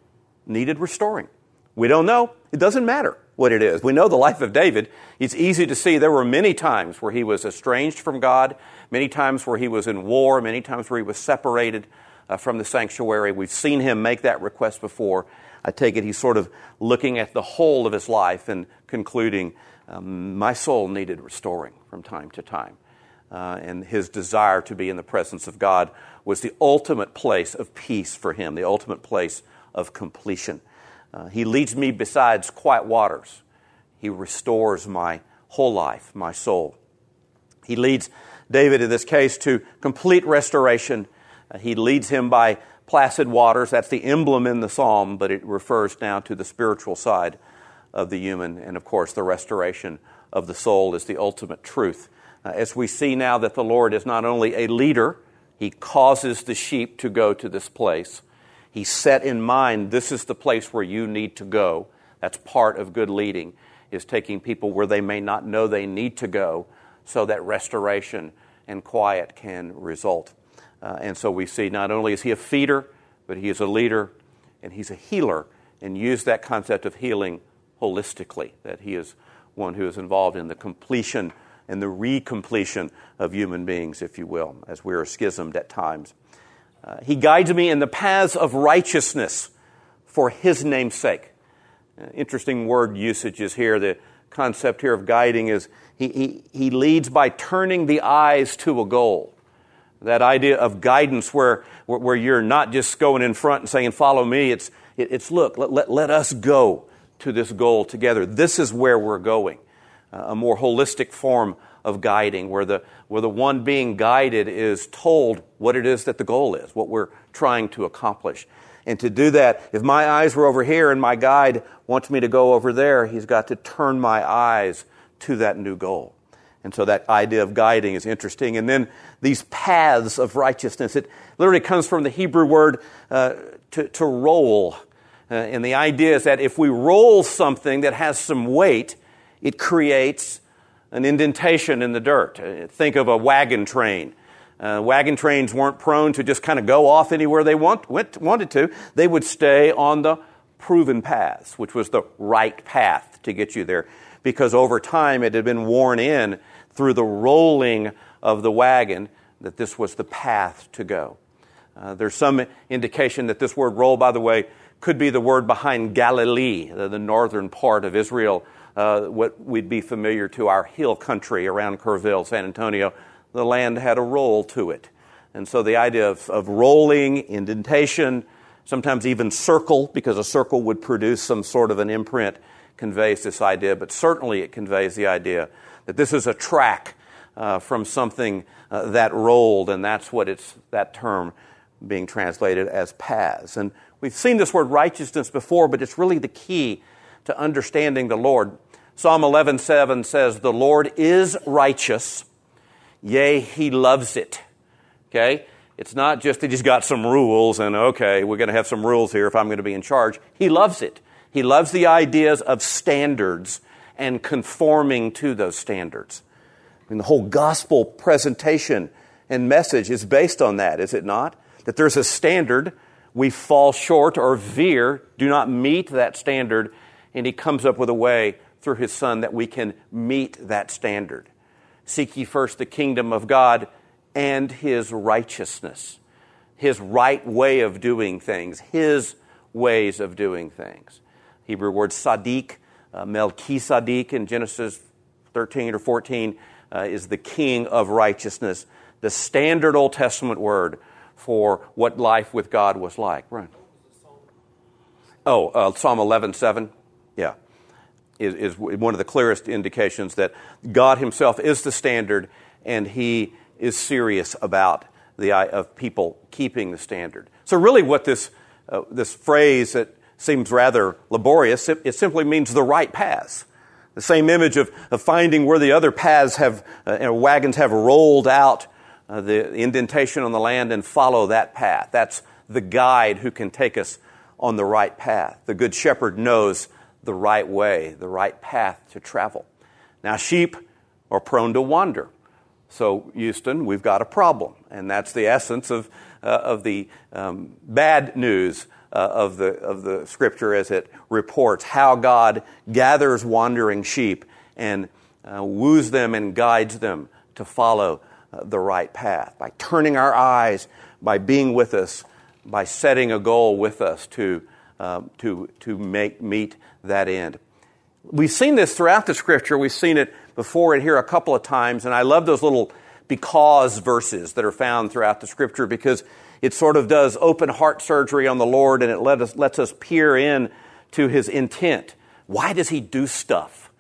needed restoring. We don't know. It doesn't matter. What it is. We know the life of David. It's easy to see there were many times where he was estranged from God, many times where he was in war, many times where he was separated uh, from the sanctuary. We've seen him make that request before. I take it he's sort of looking at the whole of his life and concluding, um, my soul needed restoring from time to time. Uh, and his desire to be in the presence of God was the ultimate place of peace for him, the ultimate place of completion. Uh, he leads me besides quiet waters. He restores my whole life, my soul. He leads David in this case to complete restoration. Uh, he leads him by placid waters. That's the emblem in the psalm, but it refers now to the spiritual side of the human. And of course, the restoration of the soul is the ultimate truth. Uh, as we see now that the Lord is not only a leader, he causes the sheep to go to this place. He set in mind this is the place where you need to go. That's part of good leading, is taking people where they may not know they need to go so that restoration and quiet can result. Uh, and so we see not only is he a feeder, but he is a leader and he's a healer, and use that concept of healing holistically, that he is one who is involved in the completion and the recompletion of human beings, if you will, as we are schismed at times. Uh, he guides me in the paths of righteousness for his name's sake. Uh, interesting word usages here. The concept here of guiding is he, he, he leads by turning the eyes to a goal. That idea of guidance where, where, where you're not just going in front and saying, follow me. It's, it, it's look, let, let, let us go to this goal together. This is where we're going a more holistic form of guiding, where the, where the one being guided is told what it is that the goal is, what we're trying to accomplish. And to do that, if my eyes were over here and my guide wants me to go over there, he's got to turn my eyes to that new goal. And so that idea of guiding is interesting. And then these paths of righteousness, it literally comes from the Hebrew word uh, to, to roll. Uh, and the idea is that if we roll something that has some weight, it creates an indentation in the dirt. Uh, think of a wagon train. Uh, wagon trains weren't prone to just kind of go off anywhere they want, went, wanted to. They would stay on the proven paths, which was the right path to get you there, because over time it had been worn in through the rolling of the wagon that this was the path to go. Uh, there's some indication that this word roll, by the way, could be the word behind Galilee, the, the northern part of Israel, what we'd be familiar to our hill country around Kerrville, San Antonio. The land had a roll to it. And so the idea of, of rolling, indentation, sometimes even circle, because a circle would produce some sort of an imprint, conveys this idea. But certainly it conveys the idea that this is a track uh, from something uh, that rolled, and that's what it's that term being translated as paths. And we've seen this word righteousness before, but it's really the key to understanding the Lord. Psalm 11:7 says, "The Lord is righteous, yea, he loves it." Okay? It's not just that he's got some rules and okay, we're going to have some rules here if I'm going to be in charge. He loves it. He loves the ideas of standards and conforming to those standards. I mean, the whole gospel presentation and message is based on that, is it not? That there's a standard, we fall short or veer, do not meet that standard, and he comes up with a way through his son that we can meet that standard. Seek ye first the kingdom of God and his righteousness, his right way of doing things, his ways of doing things. Hebrew word sadiq, uh, Melchizedek in Genesis 13 or 14 uh, is the king of righteousness, the standard Old Testament word for what life with God was like. Right. Oh, uh, Psalm 11, 7 yeah, is, is one of the clearest indications that God Himself is the standard and He is serious about the eye of people keeping the standard. So, really, what this, uh, this phrase that seems rather laborious, it, it, simply means the right paths. The same image of, of finding where the other paths have, uh, you know, wagons have rolled out uh, the indentation on the land and follow that path. That's the guide who can take us on the right path. The Good Shepherd knows the right way, the right path to travel. Now, sheep are prone to wander. So, Houston, we've got a problem. And that's the essence of, uh, of the um, bad news uh, of, the, of the scripture as it reports how God gathers wandering sheep and uh, woos them and guides them to follow uh, the right path by turning our eyes, by being with us, by setting a goal with us to, um, to, to make, meet that end. We've seen this throughout the scripture. We've seen it before and here a couple of times, and I love those little because verses that are found throughout the scripture because it sort of does open heart surgery on the Lord and it let us, lets us peer in to his intent. Why does he do stuff?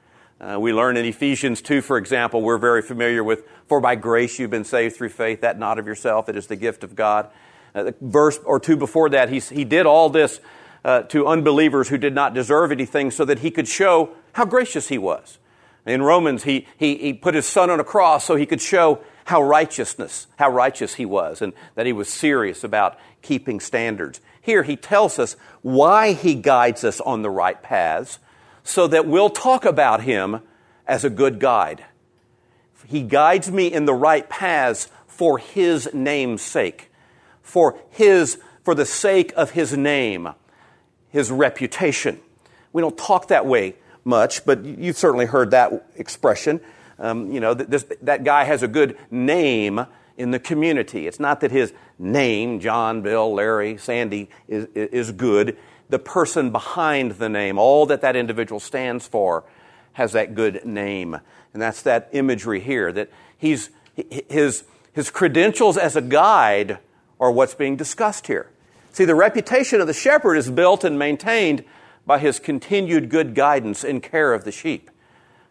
Uh, we learn in Ephesians 2, for example, we're very familiar with, for by grace you've been saved through faith, that not of yourself, it is the gift of God. Uh, verse or two before that, he, he did all this uh, to unbelievers who did not deserve anything so that he could show how gracious he was. In Romans, he, he, he put his son on a cross so he could show how righteousness, how righteous he was, and that he was serious about keeping standards. Here he tells us why he guides us on the right paths, so that we'll talk about him as a good guide. He guides me in the right paths for his name's sake, for his, for the sake of his name, his reputation. We don't talk that way much, but you've certainly heard that expression. Um, you know, this, that guy has a good name in the community. It's not that his name, John, Bill, Larry, Sandy, is, is good. The person behind the name, all that that individual stands for, has that good name. And that's that imagery here that he's, his, his credentials as a guide are what's being discussed here. See, the reputation of the shepherd is built and maintained by his continued good guidance and care of the sheep.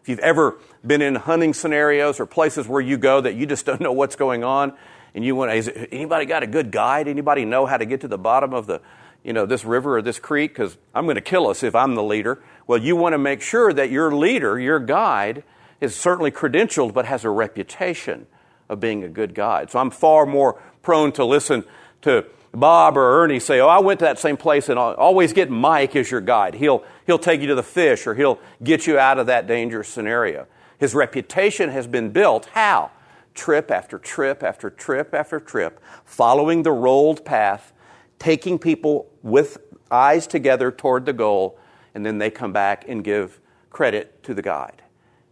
If you've ever been in hunting scenarios or places where you go that you just don't know what's going on, and you want, is anybody got a good guide? Anybody know how to get to the bottom of the, you know, this river or this creek? Because I'm going to kill us if I'm the leader. Well, you want to make sure that your leader, your guide, is certainly credentialed but has a reputation of being a good guide. So I'm far more prone to listen to Bob or Ernie say, Oh, I went to that same place and I'll always get Mike as your guide. He'll, he'll take you to the fish or he'll get you out of that dangerous scenario. His reputation has been built. How? Trip after trip after trip after trip, following the rolled path, taking people with eyes together toward the goal, and then they come back and give credit to the guide.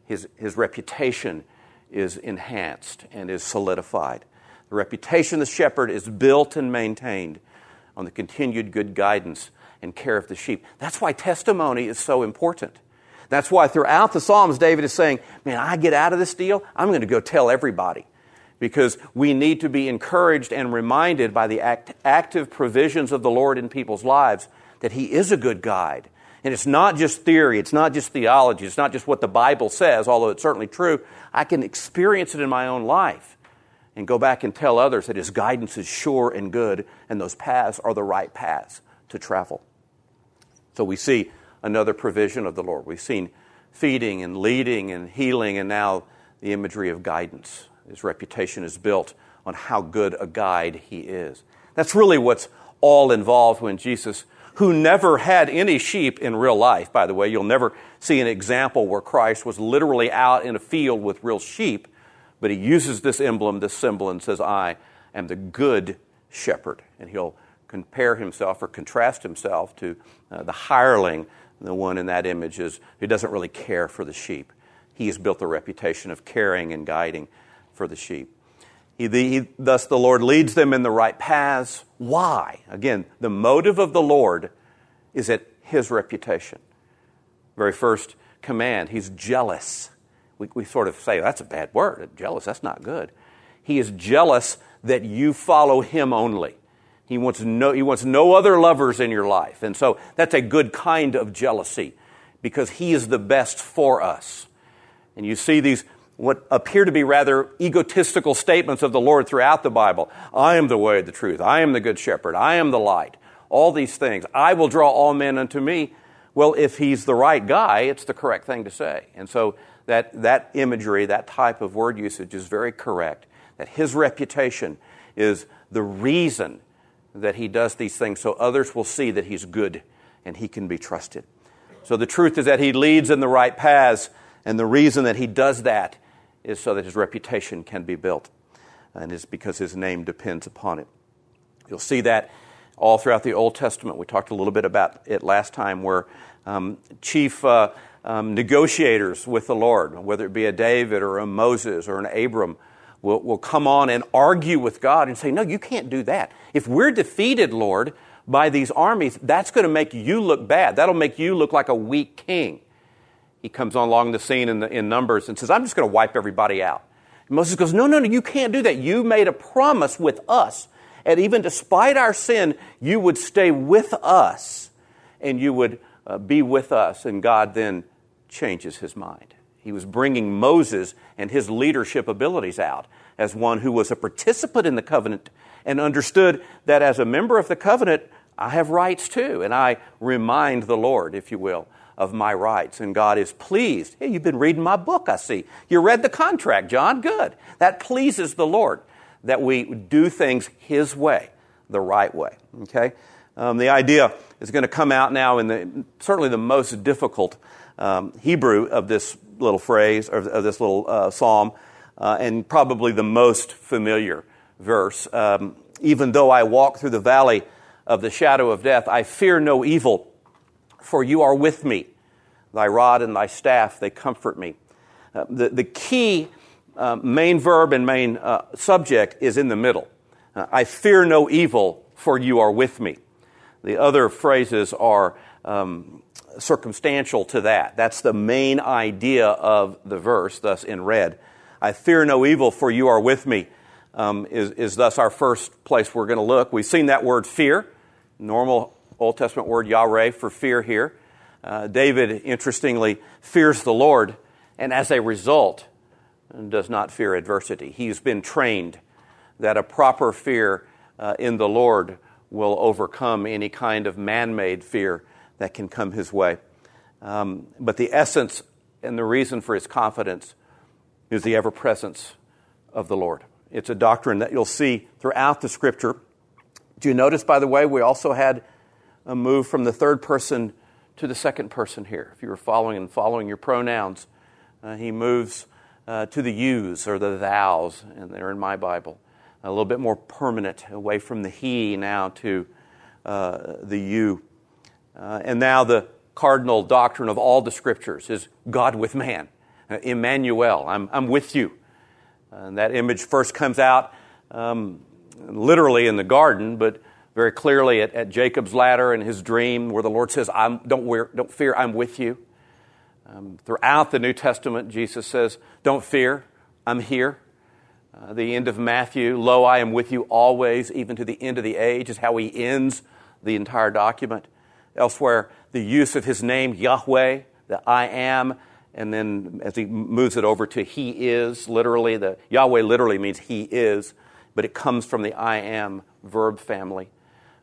His, his reputation is enhanced and is solidified. The reputation of the shepherd is built and maintained on the continued good guidance and care of the sheep. That's why testimony is so important. That's why throughout the Psalms, David is saying, Man, I get out of this deal, I'm going to go tell everybody. Because we need to be encouraged and reminded by the act- active provisions of the Lord in people's lives that He is a good guide. And it's not just theory, it's not just theology, it's not just what the Bible says, although it's certainly true. I can experience it in my own life and go back and tell others that his guidance is sure and good, and those paths are the right paths to travel. So we see another provision of the Lord. We've seen feeding and leading and healing, and now the imagery of guidance. His reputation is built on how good a guide he is. That's really what's all involved when Jesus, who never had any sheep in real life, by the way, you'll never see an example where Christ was literally out in a field with real sheep. But he uses this emblem, this symbol, and says, I am the good shepherd. And he'll compare himself or contrast himself to uh, the hireling, the one in that image is who doesn't really care for the sheep. He has built a reputation of caring and guiding for the sheep. He, the, he, thus, the Lord leads them in the right paths. Why? Again, the motive of the Lord is at his reputation. Very first command, he's jealous we, we sort of say, that's a bad word. Jealous, that's not good. He is jealous that you follow him only. He wants no, he wants no other lovers in your life. And so that's a good kind of jealousy because he is the best for us. And you see these what appear to be rather egotistical statements of the Lord throughout the Bible. I am the way, the truth. I am the good shepherd. I am the light. All these things. I will draw all men unto me. Well, if he's the right guy, it's the correct thing to say. And so that, that imagery, that type of word usage is very correct. That his reputation is the reason that he does these things so others will see that he's good and he can be trusted. So the truth is that he leads in the right paths, and the reason that he does that is so that his reputation can be built, and it's because his name depends upon it. You'll see that all throughout the Old Testament. We talked a little bit about it last time, where um, chief uh, um, negotiators with the Lord, whether it be a David or a Moses or an Abram, will, will come on and argue with God and say, No, you can't do that. If we're defeated, Lord, by these armies, that's going to make you look bad. That'll make you look like a weak king. He comes on along the scene in, the, in Numbers and says, I'm just going to wipe everybody out. And Moses goes, No, no, no, you can't do that. You made a promise with us. And even despite our sin, you would stay with us and you would uh, be with us. And God then changes his mind. He was bringing Moses and his leadership abilities out as one who was a participant in the covenant and understood that as a member of the covenant, I have rights too. And I remind the Lord, if you will, of my rights. And God is pleased. Hey, you've been reading my book, I see. You read the contract, John. Good. That pleases the Lord that we do things His way, the right way. Okay? Um, the idea is going to come out now in the, certainly the most difficult um, Hebrew of this little phrase, or of this little uh, psalm, uh, and probably the most familiar verse. Um, Even though I walk through the valley of the shadow of death, I fear no evil, for you are with me. Thy rod and thy staff, they comfort me. Uh, the, the key uh, main verb and main uh, subject is in the middle. Uh, I fear no evil, for you are with me. The other phrases are um, circumstantial to that. That's the main idea of the verse, thus in red. I fear no evil, for you are with me, um, is, is thus our first place we're going to look. We've seen that word fear, normal Old Testament word Yahweh for fear here. Uh, David, interestingly, fears the Lord, and as a result, does not fear adversity. He's been trained that a proper fear uh, in the Lord will overcome any kind of man made fear that can come his way. Um, but the essence and the reason for his confidence is the ever presence of the Lord. It's a doctrine that you'll see throughout the scripture. Do you notice, by the way, we also had a move from the third person to the second person here. If you were following and following your pronouns, uh, he moves uh, to the yous or the thous, and they're in my Bible. A little bit more permanent, away from the he now to uh, the you. Uh, and now the cardinal doctrine of all the scriptures is God with man. Uh, Emmanuel, I'm, I'm with you. And that image first comes out um, literally in the garden, but very clearly at, at, Jacob's ladder in his dream, where the Lord says, I'm, don't, wear, don't fear, I'm with you. Um, throughout the New Testament, Jesus says, Don't fear, I'm here. Uh, the end of Matthew, Lo, I am with you always, even to the end of the age, is how he ends the entire document. Elsewhere, the use of his name, Yahweh, the I am, and then as he moves it over to He is, literally, the Yahweh literally means He is, but it comes from the I am verb family.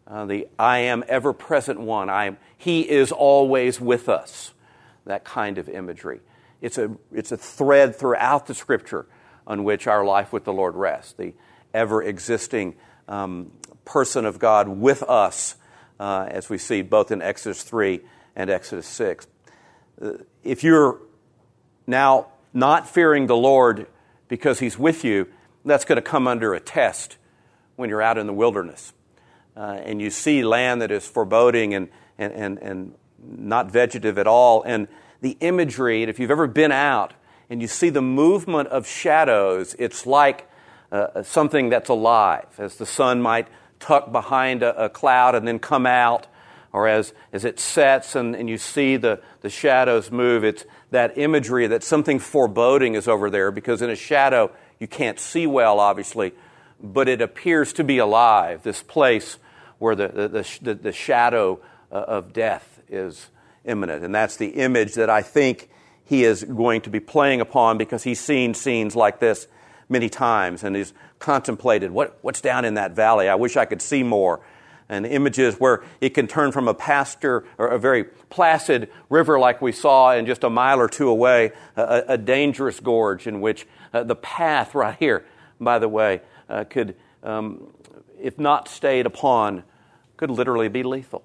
Uh, the I am ever present one. I am, he is always with us. That kind of imagery. It's a, it's a thread throughout the scripture on which our life with the Lord rests. The ever existing um, person of God with us uh, as we see both in Exodus 3 and Exodus 6. Uh, if you're now not fearing the Lord because He's with you, that's going to come under a test when you're out in the wilderness. Uh, and you see land that is foreboding and, and, and, and not vegetative at all. And the imagery, and if you've ever been out and you see the movement of shadows, it's like uh, something that's alive, as the sun might tuck behind a, a cloud and then come out, or as, as it sets and, and you see the, the shadows move, it's that imagery that something foreboding is over there because in a shadow you can't see well, obviously, but it appears to be alive, this place where the, the, the, the shadow uh, of death is imminent. And that's the image that I think he is going to be playing upon because he's seen scenes like this many times and he's contemplated what, what's down in that valley. I wish I could see more. And images where it can turn from a pasture or a very placid river like we saw in just a mile or two away, a, a dangerous gorge in which uh, the path right here, by the way, uh, could, um, if not stayed upon, could literally be lethal.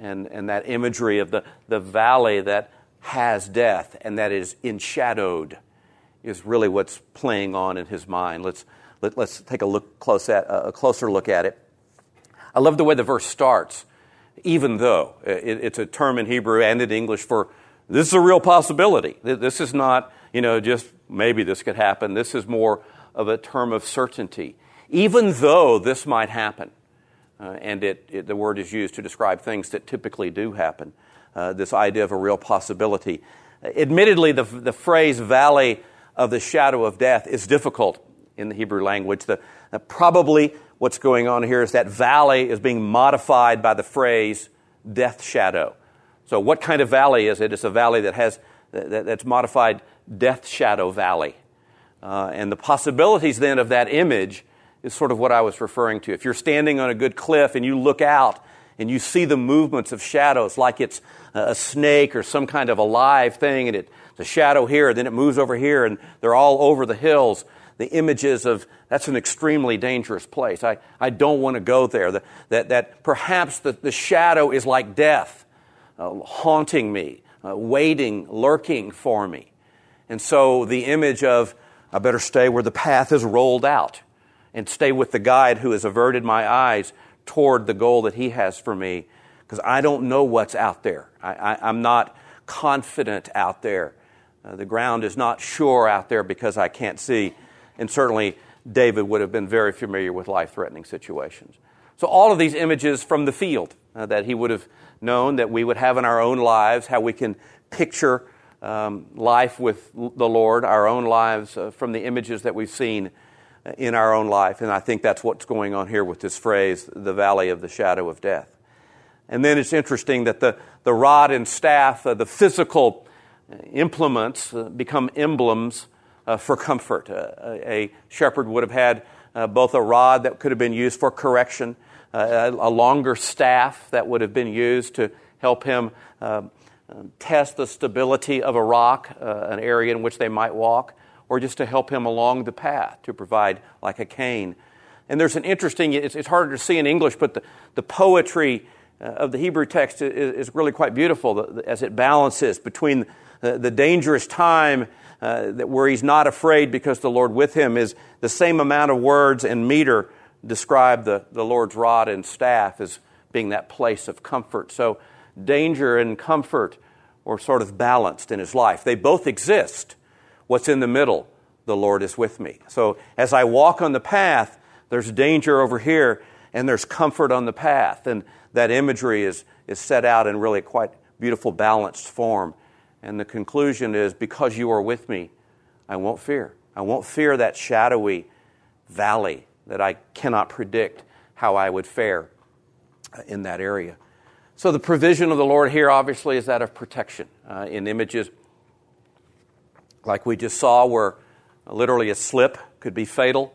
And, and that imagery of the, the valley that has death and that is enshadowed is really what's playing on in his mind. Let's, let, us take a, look close at, a closer look at it. I love the way the verse starts, even though. It, it's a term in Hebrew and in English for this is a real possibility. This is not, you know, just maybe this could happen. This is more of a term of certainty. Even though this might happen, uh, and it, it, the word is used to describe things that typically do happen, uh, this idea of a real possibility. Admittedly, the, the phrase valley of the shadow of death is difficult in the Hebrew language. The, uh, probably what's going on here is that valley is being modified by the phrase death shadow. So, what kind of valley is it? It's a valley that has that, that's modified death shadow valley. Uh, and the possibilities then of that image is sort of what I was referring to. If you're standing on a good cliff and you look out and you see the movements of shadows like it's a snake or some kind of alive thing, and it's a shadow here, then it moves over here, and they're all over the hills. The images of that's an extremely dangerous place. I, I don't want to go there. The, that, that perhaps the, the shadow is like death, uh, haunting me, uh, waiting, lurking for me. And so the image of, I better stay where the path is rolled out and stay with the guide who has averted my eyes toward the goal that he has for me because I don't know what's out there. I, am not confident out there. Uh, the ground is not sure out there because I can't see. And certainly, David would have been very familiar with life threatening situations. So, all of these images from the field uh, that he would have known that we would have in our own lives, how we can picture um, life with the Lord, our own lives uh, from the images that we've seen in our own life. And I think that's what's going on here with this phrase, the valley of the shadow of death. And then it's interesting that the, the rod and staff, uh, the physical implements, uh, become emblems uh, for comfort. Uh, a shepherd would have had uh, both a rod that could have been used for correction, uh, a longer staff that would have been used to help him test the stability of a rock, an area in which they might walk or just to help him along the path, to provide like a cane. And there's an interesting, it's, it's harder to see in English, but the, the poetry uh, of the Hebrew text is, is really quite beautiful as it balances between the, the dangerous time uh, that where he's not afraid because the Lord with him is the same amount of words and meter describe the, the Lord's rod and staff as being that place of comfort. So danger and comfort are sort of balanced in his life. They both exist. What's in the middle? The Lord is with me. So as I walk on the path, there's danger over here and there's comfort on the path. And that imagery is, is set out in really quite beautiful, balanced form. And the conclusion is because you are with me, I won't fear. I won't fear that shadowy valley that I cannot predict how I would fare in that area. So, the provision of the Lord here obviously is that of protection. Uh, in images like we just saw, where literally a slip could be fatal.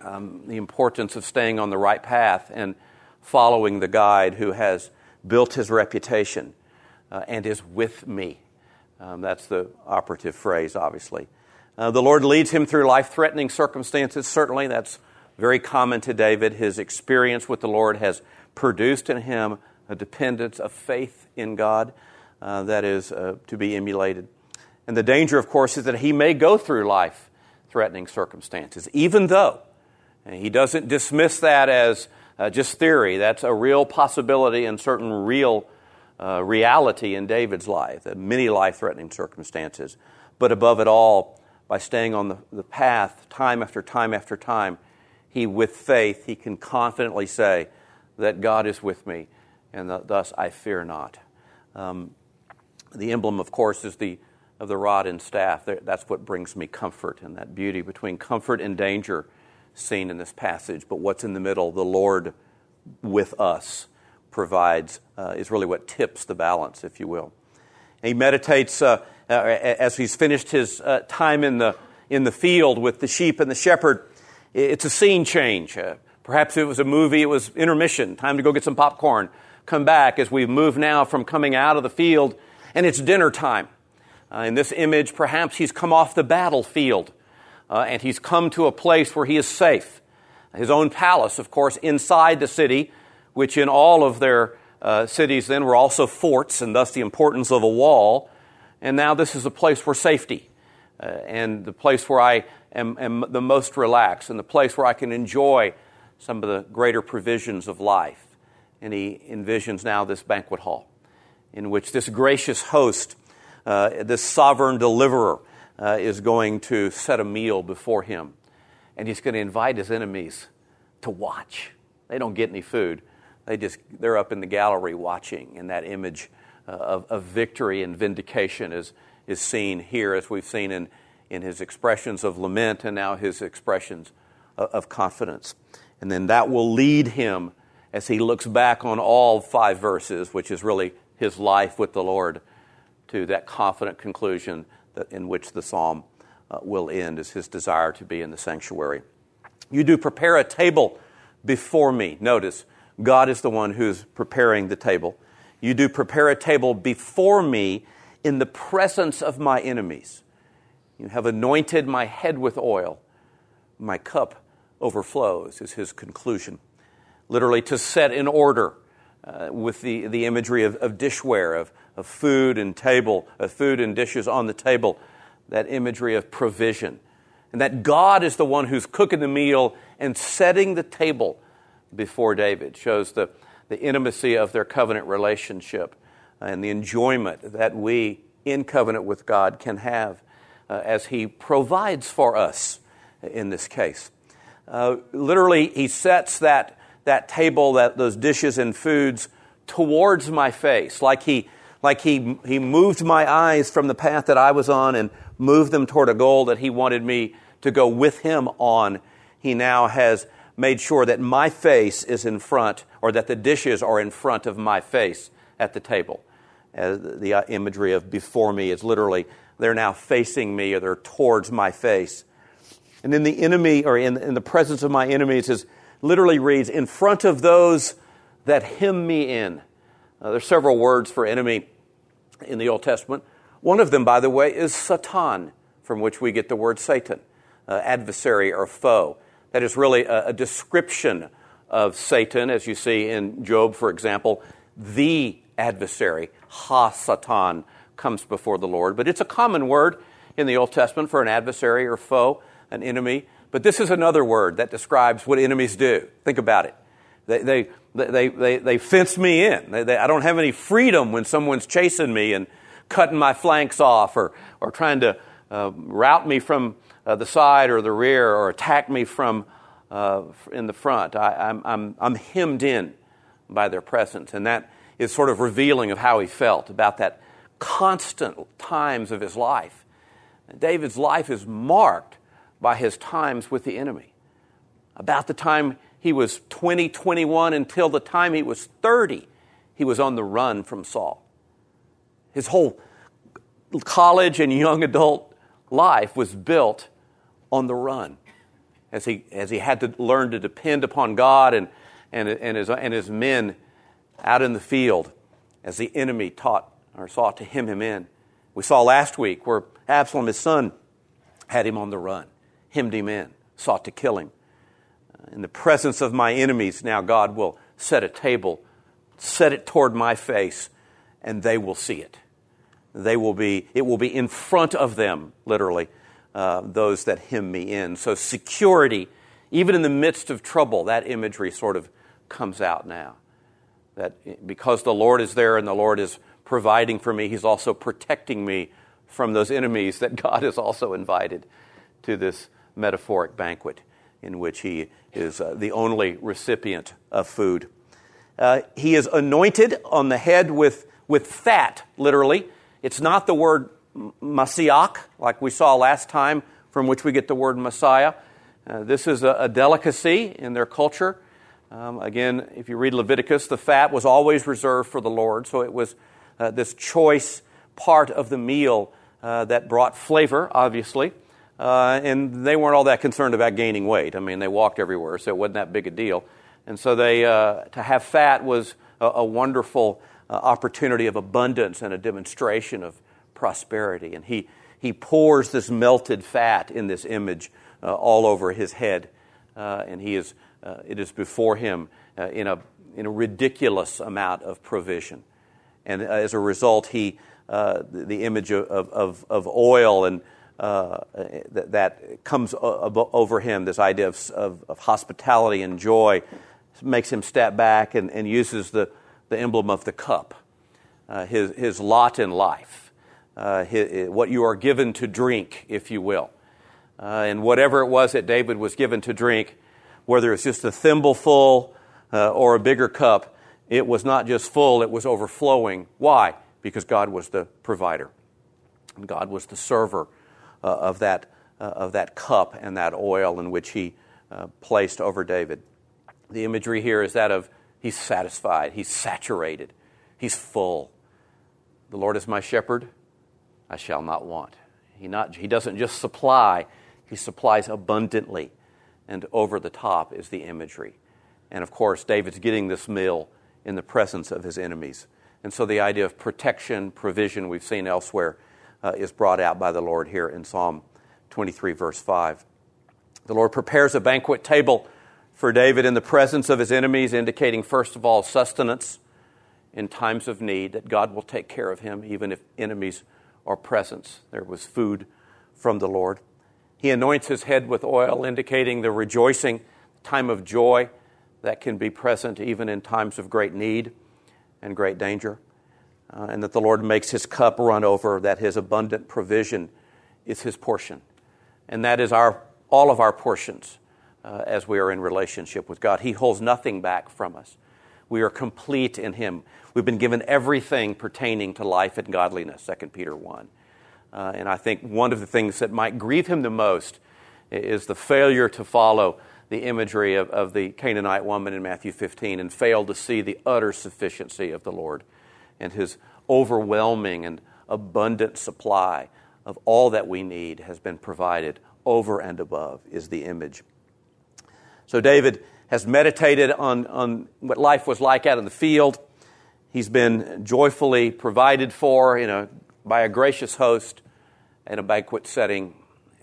Um, the importance of staying on the right path and following the guide who has built his reputation uh, and is with me. Um, that's the operative phrase, obviously. Uh, the Lord leads him through life threatening circumstances. Certainly, that's very common to David. His experience with the Lord has produced in him a dependence of faith in God uh, that is uh, to be emulated. And the danger, of course, is that he may go through life threatening circumstances, even though he doesn't dismiss that as uh, just theory. That's a real possibility and certain real uh, reality in David's life, many life threatening circumstances. But above it all, by staying on the, the path time after time after time, he, with faith, he can confidently say that God is with me, and thus I fear not. Um, the emblem, of course, is the of the rod and staff. That's what brings me comfort and that beauty between comfort and danger seen in this passage. But what's in the middle, the Lord with us, provides, uh, is really what tips the balance, if you will. he meditates uh, uh, as he's finished his uh, time in the, in the field with the sheep and the shepherd. It's a scene change. Uh, perhaps it was a movie, it was intermission, time to go get some popcorn. Come back as we move now from coming out of the field, and it's dinner time. Uh, in this image, perhaps he's come off the battlefield uh, and he's come to a place where he is safe. His own palace, of course, inside the city, which in all of their uh, cities then were also forts, and thus the importance of a wall. And now this is a place for safety. uh, and the place where I am, am the most relaxed, and the place where I can enjoy some of the greater provisions of life. And he envisions now this banquet hall in which this gracious host, uh, this sovereign deliverer, uh, is going to set a meal before him. And he's going to invite his enemies to watch. They don't get any food. They just, they're up in the gallery watching, and that image uh, of, of victory and vindication is, is seen here, as we've seen in, in his expressions of lament and now his expressions of, of confidence. And then that will lead him as he looks back on all five verses, which is really his life with the Lord, to that confident conclusion that in which the psalm uh, will end, is his desire to be in the sanctuary. You do prepare a table before me. Notice, God is the one who's preparing the table. You do prepare a table before me in the presence of my enemies. You have anointed my head with oil. My cup overflows, is his conclusion. Literally, to set in order uh, with the, the imagery of, of dishware, of, of food and table, of food and dishes on the table, that imagery of provision. And that God is the one who's cooking the meal and setting the table before David shows the, the intimacy of their covenant relationship and the enjoyment that we in covenant with God can have uh, as He provides for us in this case. Uh, literally, He sets that, that table, that, those dishes and foods towards my face, like He like he, he moved my eyes from the path that I was on and moved them toward a goal that he wanted me to go with him on. He now has made sure that my face is in front, or that the dishes are in front of my face at the table. As the uh, imagery of before me is literally, they're now facing me or they're towards my face. And then the enemy, or in, in the presence of my enemies, is literally reads, in front of those that hem me in. Uh, there's several words for enemy in the Old Testament. One of them, by the way, is Satan, from which we get the word Satan, uh, adversary or foe. That is really a, a description of Satan, as you see in Job, for example. The adversary, Ha Satan, comes before the Lord. But it's a common word in the Old Testament for an adversary or foe, an enemy. But this is another word that describes what enemies do. Think about it. They, they, they, they, they fence me in. They, they, I don't have any freedom when someone's chasing me and cutting my flanks off or, or trying to uh, route me from uh, the side or the rear or attack me from uh, in the front. I, I'm, I'm, I'm hemmed in by their presence. And that is sort of revealing of how he felt about that constant times of his life. David's life is marked by his times with the enemy. About the time he was 20, 21, until the time he was 30, he was on the run from Saul. His whole college and young adult life was built on the run as he, as he had to learn to depend upon God and, and, and, his, and his men out in the field as the enemy taught or sought to hem him in. We saw last week where Absalom, his son, had him on the run, hemmed him in, sought to kill him. In the presence of my enemies, now God will set a table, set it toward my face, and they will see it. They will be, it will be in front of them, literally, uh, those that hem me in. So, security, even in the midst of trouble, that imagery sort of comes out now. That because the Lord is there and the Lord is providing for me, He's also protecting me from those enemies that [LAUGHS] God has also invited to this metaphoric banquet in which He is uh, the only recipient of food. Uh, he is anointed on the head with, with fat, literally. It's not the word Masiach, like we saw last time, from which we get the word Messiah. Uh, this is a, a, delicacy in their culture. Um, again, if you read Leviticus, the fat was always reserved for the Lord, so it was uh, this choice part of the meal uh, that brought flavor, obviously. Uh, and they weren't all that concerned about gaining weight. I mean, they walked everywhere, so it wasn't that big a deal. And so they, uh, to have fat was a, a wonderful uh, opportunity of abundance and a demonstration of prosperity. And he, he pours this melted fat in this image uh, all over his head. Uh, and he is, uh, it is before him in, a, in a ridiculous amount of provision. And as a result, he, the image of, of, of oil and uh, that, that, comes over him, this idea of, of, of, hospitality and joy, makes him step back and, and uses the, the emblem of the cup, uh, his, his lot in life, uh, his, what you are given to drink, if you will. Uh, and whatever it was that David was given to drink, whether it's just a thimbleful uh, or a bigger cup, it was not just full, it was overflowing. Why? Because God was the provider. And God was the server of, that, uh, of that cup and that oil in which he uh, placed over David. The imagery here is that of he's satisfied, he's saturated, he's full. The Lord is my shepherd, I shall not want. He, not, he doesn't just supply, he supplies abundantly. And over the top is the imagery. And of course, David's getting this meal in the presence of his enemies. And so the idea of protection, provision, we've seen elsewhere, uh, is brought out by the Lord here in Psalm 23, verse 5. The Lord prepares a banquet table for David in the presence of his enemies, indicating, first of all, sustenance in times of need, that God will take care of him even if enemies are present. There was food from the Lord. He anoints his head with oil, indicating the rejoicing, time of joy that can be present even in times of great need and great danger. Uh, and that the Lord makes his cup run over, that his abundant provision is his portion. And that is our, all of our portions uh, as we are in relationship with God. He holds nothing back from us. We are complete in him. We've been given everything pertaining to life and godliness, 2 Peter 1. Uh, and I think one of the things that might grieve him the most is the failure to follow the imagery of, of the Canaanite woman in Matthew 15 and fail to see the utter sufficiency of the Lord and his overwhelming and abundant supply of all that we need has been provided over and above, is the image. So David has meditated on, on what life was like out in the field. He's been joyfully provided for in a by a gracious host in a banquet setting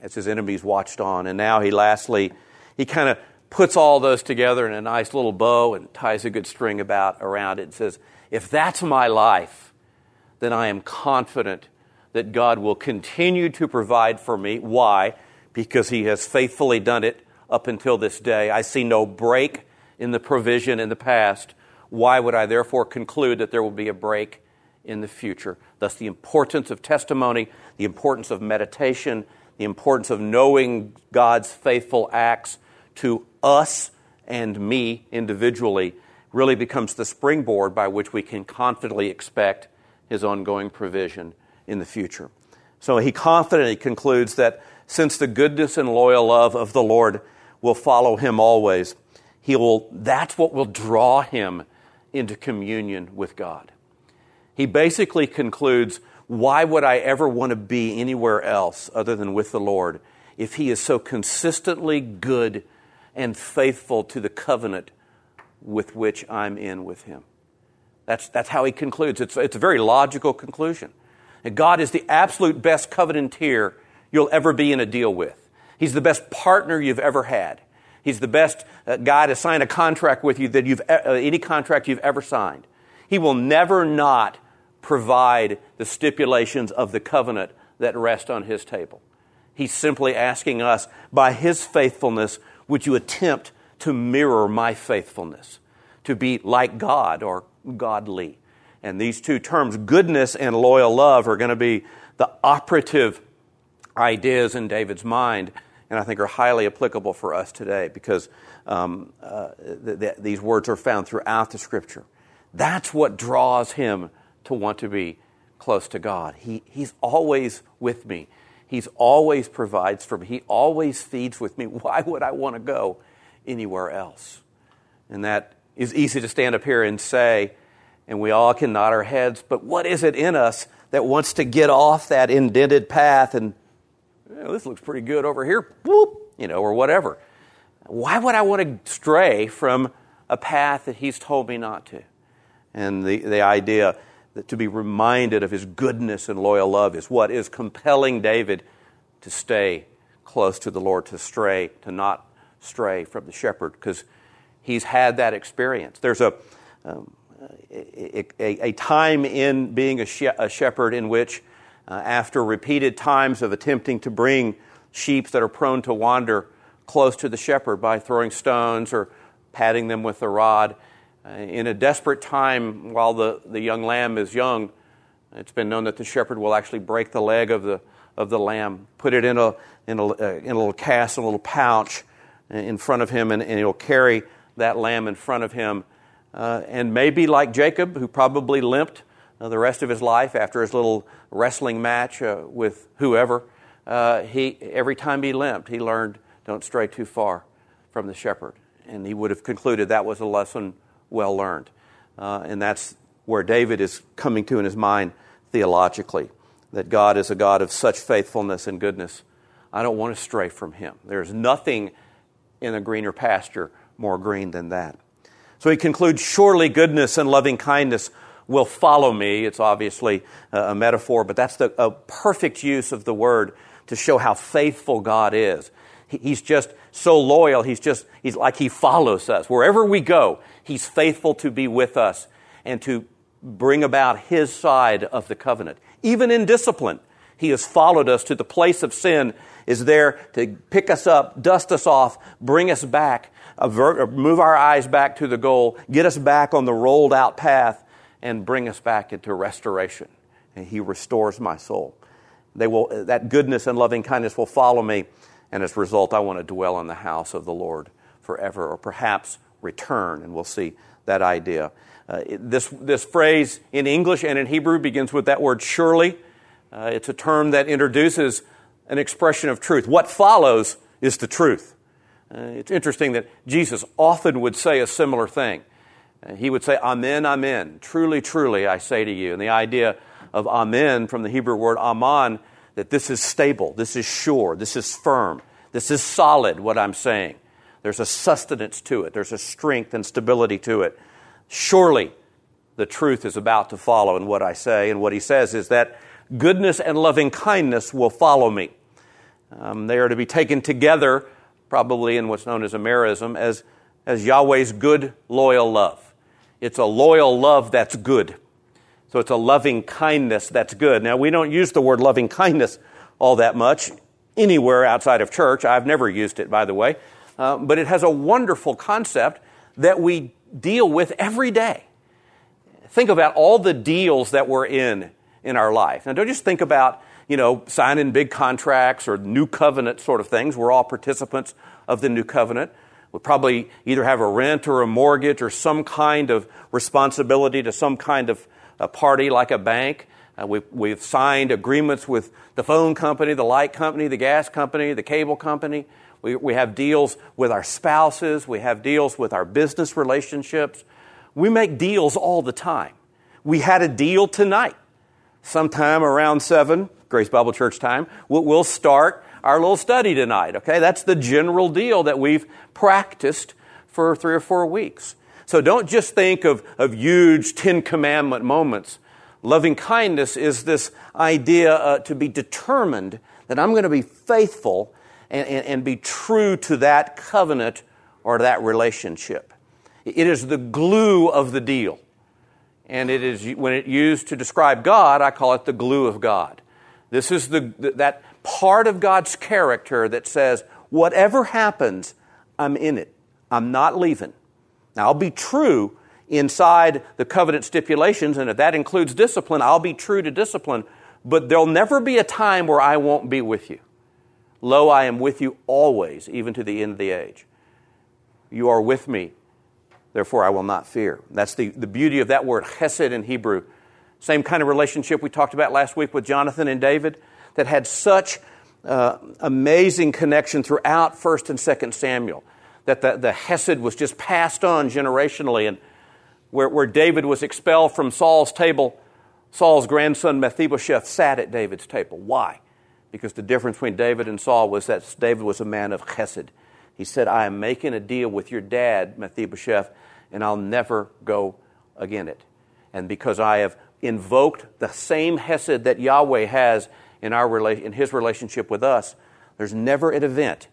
as his enemies watched on. And now he lastly, he kind of puts all those together in a nice little bow and ties a good string about around it and says, if that's my life, then I am confident that God will continue to provide for me. Why? Because he has faithfully done it up until this day. I see no break in the provision in the past. Why would I therefore conclude that there will be a break in the future. Thus, the importance of testimony, the importance of meditation, the importance of knowing God's faithful acts to us and me individually really becomes the springboard by which we can confidently expect His ongoing provision in the future. So he confidently concludes that since the goodness and loyal love of the Lord will follow him always, he will, that's what will draw him into communion with God he basically concludes why would I ever want to be anywhere else other than with the Lord if he is so consistently good and faithful to the covenant with which I'm in with him? That's, that's how he concludes. It's, it's a very logical conclusion. God is the absolute best covenanteer you'll ever be in a deal with. He's the best partner you've ever had. He's the best uh, guy to sign a contract with you that you've uh, any contract you've ever signed. He will never not provide the stipulations of the covenant that rest on his table. He's simply asking us, by his faithfulness, would you attempt to mirror my faithfulness, to be like God or godly? And these two terms, goodness and loyal love, are going to be the operative ideas in David's mind, and I think are highly applicable for us today because um, uh, th- th- these words are found throughout the Scripture. That's what draws him to want to be close to God. He, he's always with me. He's always provides for me. He always feeds with me. [LAUGHS] Why would I want to go anywhere else? And that is easy to stand up here and say, and we all can nod our heads, but what is it in us that wants to get off that indented path and this looks pretty good over here, whoop, you know, or whatever? Why would I want to stray from a path that He's told me not to? And the, the idea that to be reminded of his goodness and loyal love is what is compelling David to stay close to the Lord, to stray, to not stray from the shepherd, because he's had that experience. There's a, um, a, a, time in being a, she- a, shepherd in which uh, after repeated times of attempting to bring sheep that are prone to wander close to the shepherd by throwing stones or patting them with a rod. Uh, in a desperate time, while the, the young lamb is young, it's been known that the shepherd will actually break the leg of the, of the lamb, put it in a, in a, uh, in a little cast, a little pouch in front of him, and, and he'll carry that lamb in front of him. Uh, and maybe like Jacob, who probably limped uh, the rest of his life after his little wrestling match uh, with whoever, uh, he, every time he limped, he learned don't stray too far from the shepherd. And he would have concluded that was a lesson well learned. Uh, and that's where David is coming to in his mind theologically that God is a God of such faithfulness and goodness. I don't want to stray from him. There's nothing in a greener pasture more green than that. So he concludes Surely goodness and loving kindness will follow me. It's obviously a metaphor, but that's the, a perfect use of the word to show how faithful God is. He's just so loyal. He's just, he's like he follows us. Wherever we go, he's faithful to be with us and to bring about his side of the covenant. Even in discipline, he has followed us to the place of sin, is there to pick us up, dust us off, bring us back, avert, move our eyes back to the goal, get us back on the rolled out path, and bring us back into restoration. And he restores my soul. They will, that goodness and loving kindness will follow me and as a result, I want to dwell in the house of the Lord forever, or perhaps return, and we'll see that idea. Uh, this, this phrase in English and in Hebrew begins with that word surely. Uh, it's a term that introduces an expression of truth. What follows is the truth. Uh, it's interesting that Jesus often would say a similar thing. Uh, he would say, Amen, Amen. Truly, truly, I say to you. And the idea of Amen from the Hebrew word Aman that this is stable, this is sure, this is firm, this is solid, what I'm saying. There's a sustenance to it, there's a strength and stability to it. Surely the truth is about to follow in what I say, and what he says is that goodness and loving kindness will follow me. Um, they are to be taken together, probably in what's known as a merism, as, as Yahweh's good, loyal love. It's a loyal love that's good. So it's a loving kindness that's good. Now, we don't use the word loving kindness all that much anywhere outside of church. I've never used it, by the way. Uh, but it has a wonderful concept that we deal with every day. Think about all the deals that we're in in our life. Now, don't just think about, you know, signing big contracts or new covenant sort of things. We're all participants of the new covenant. We probably either have a rent or a mortgage or some kind of responsibility to some kind of a party like a bank. Uh, we've, we've signed agreements with the phone company, the light company, the gas company, the cable company. We, we have deals with our spouses. We have deals with our business relationships. We make deals all the time. We had a deal tonight. Sometime around 7, Grace Bible Church time, we'll, start our little study tonight, okay? That's the general deal that we've practiced for three or four weeks. So don't just think of, of huge Ten Commandment moments. Loving kindness is this idea uh, to be determined that I'm going to be faithful and, and, and be true to that covenant or that relationship. It is the glue of the deal. And it is, when it used to describe God, I call it the glue of God. This is the, that part of God's character that says, whatever happens, I'm in it. I'm not leaving. Now, I'll be true inside the covenant stipulations, and if that includes discipline, I'll be true to discipline, but there'll never be a time where I won't be with you. Lo, I am with you always, even to the end of the age. You are with me, therefore I will not fear. That's the, the beauty of that word, chesed in Hebrew. Same kind of relationship we talked about last week with Jonathan and David that had such uh, amazing connection throughout 1st and 2nd Samuel that the, the Hesed was just passed on generationally. And where, where David was expelled from Saul's table, Saul's grandson Mephibosheth sat at David's table. Why? Because the difference between David and Saul was that David was a man of chesed. He said, I am making a deal with your dad, Mephibosheth, and I'll never go again it. And because I have invoked the same hesed that Yahweh has in, our, in his relationship with us, there's never an event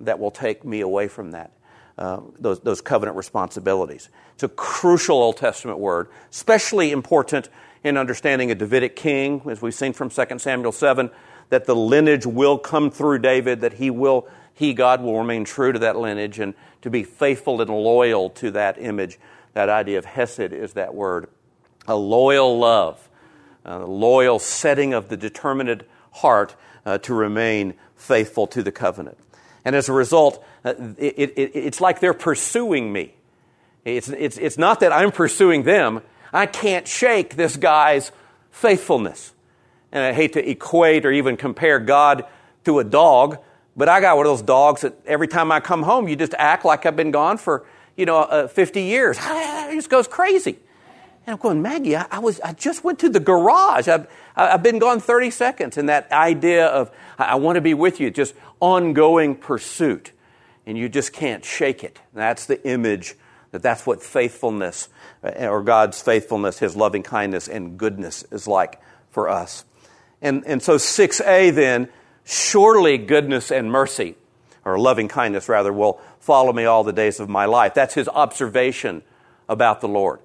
that will take me away from that. Uh, those, those covenant responsibilities. It's a crucial Old Testament word, especially important in understanding a Davidic king, as we've seen from 2 Samuel 7, that the lineage will come through David, that he will, he, God, will remain true to that lineage and to be faithful and loyal to that image. That idea of Hesed is that word. A loyal love, a loyal setting of the determined heart uh, to remain faithful to the covenant. And as a result, uh, it, it, it's like they're pursuing me. It's, it's, it's not that I'm pursuing them. I can't shake this guy's faithfulness. And I hate to equate or even compare God to a dog, but I got one of those dogs that every time I come home, you just act like I've been gone for, you know, uh, 50 years. [LAUGHS] It just goes crazy. And I'm going, Maggie, I, I, was, I just went to the garage. I've, I've been gone 30 seconds. And that idea of, I, I want to be with you, just ongoing pursuit. And you just can't shake it. That's the image that that's what faithfulness, uh, or God's faithfulness, His loving kindness and goodness is like for us. And, and so 6a then, surely goodness and mercy, or loving kindness rather, will follow me all the days of my life. That's his observation about the Lord.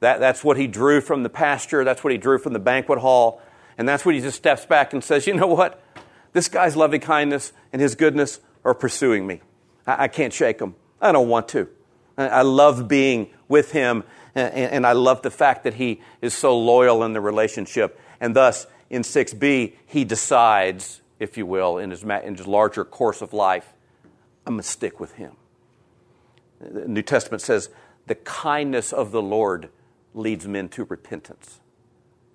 That, that's what he drew from the pasture, that's what he drew from the banquet hall, and that's what he just steps back and says, you know what? This guy's loving kindness and his goodness are pursuing me. I, I can't shake them. I don't want to. I love being with him, and I love the fact that he is so loyal in the relationship. And thus, in 6b, he decides, if you will, in his, in his larger course of life, I'm going to stick with him. The New Testament says, the kindness of the Lord leads men to repentance.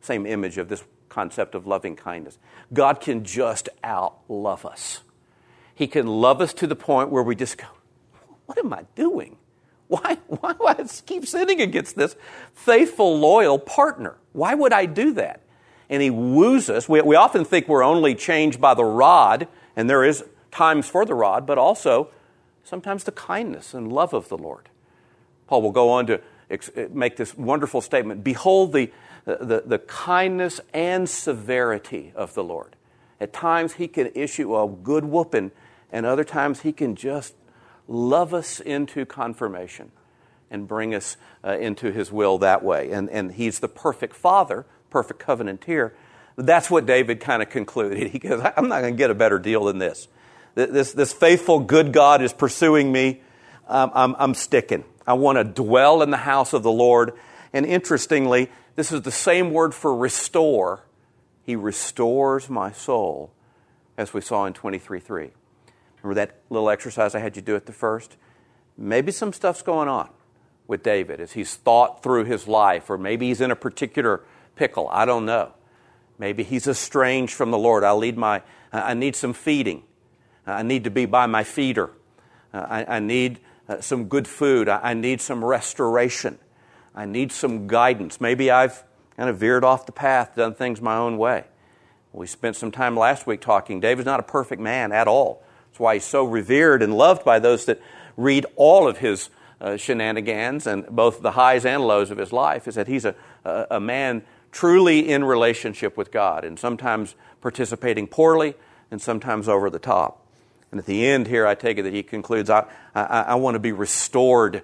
Same image of this concept of loving kindness. God can just out love us. He can love us to the point where we just go, What am I doing? Why, why do I keep sinning against this faithful, loyal partner? Why would I do that? And he woos us. We, we often think we're only changed by the rod, and there is times for the rod, but also sometimes the kindness and love of the Lord. Paul will go on to ex- make this wonderful statement Behold the, the, the kindness and severity of the Lord. At times, he can issue a good whooping, and other times, he can just love us into confirmation and bring us uh, into His will that way. And, and He's the perfect Father, perfect covenanter. That's what David kind of concluded. He goes, I'm not going to get a better deal than this. This, this faithful, good God is pursuing me. Um, I'm, I'm sticking. I want to dwell in the house of the Lord. And interestingly, this is the same word for restore. He restores my soul, as we saw in 23 3. Remember that little exercise I had you do at the first? Maybe some stuff's going on with David as he's thought through his life, or maybe he's in a particular pickle. I don't know. Maybe he's estranged from the Lord. I need my, I need some feeding. I need to be by my feeder. I, I need uh, some good food. I, I need some restoration. I need some guidance. Maybe I've kind of veered off the path, done things my own way. We spent some time last week talking. David's not a perfect man at all. That's why he's so revered and loved by those that read all of his uh, shenanigans and both the highs and lows of his life, is that he's a, a, a man truly in relationship with God and sometimes participating poorly and sometimes over the top. And at the end here, I take it that he concludes, I, I, I want to be restored.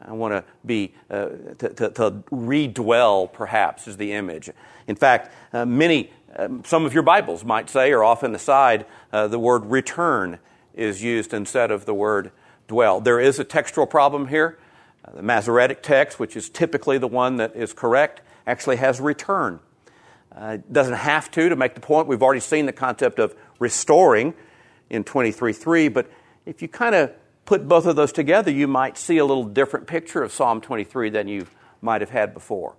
I want to be, uh, to, to, to, redwell, perhaps, is the image. In fact, uh, many um, some of your Bibles might say, or off in the side, uh, the word return is used instead of the word dwell. There is a textual problem here. Uh, the Masoretic text, which is typically the one that is correct, actually has return. Uh, doesn't have to to make the point. We've already seen the concept of restoring in 23.3, but if you kind of put both of those together, you might see a little different picture of Psalm 23 than you might have had before.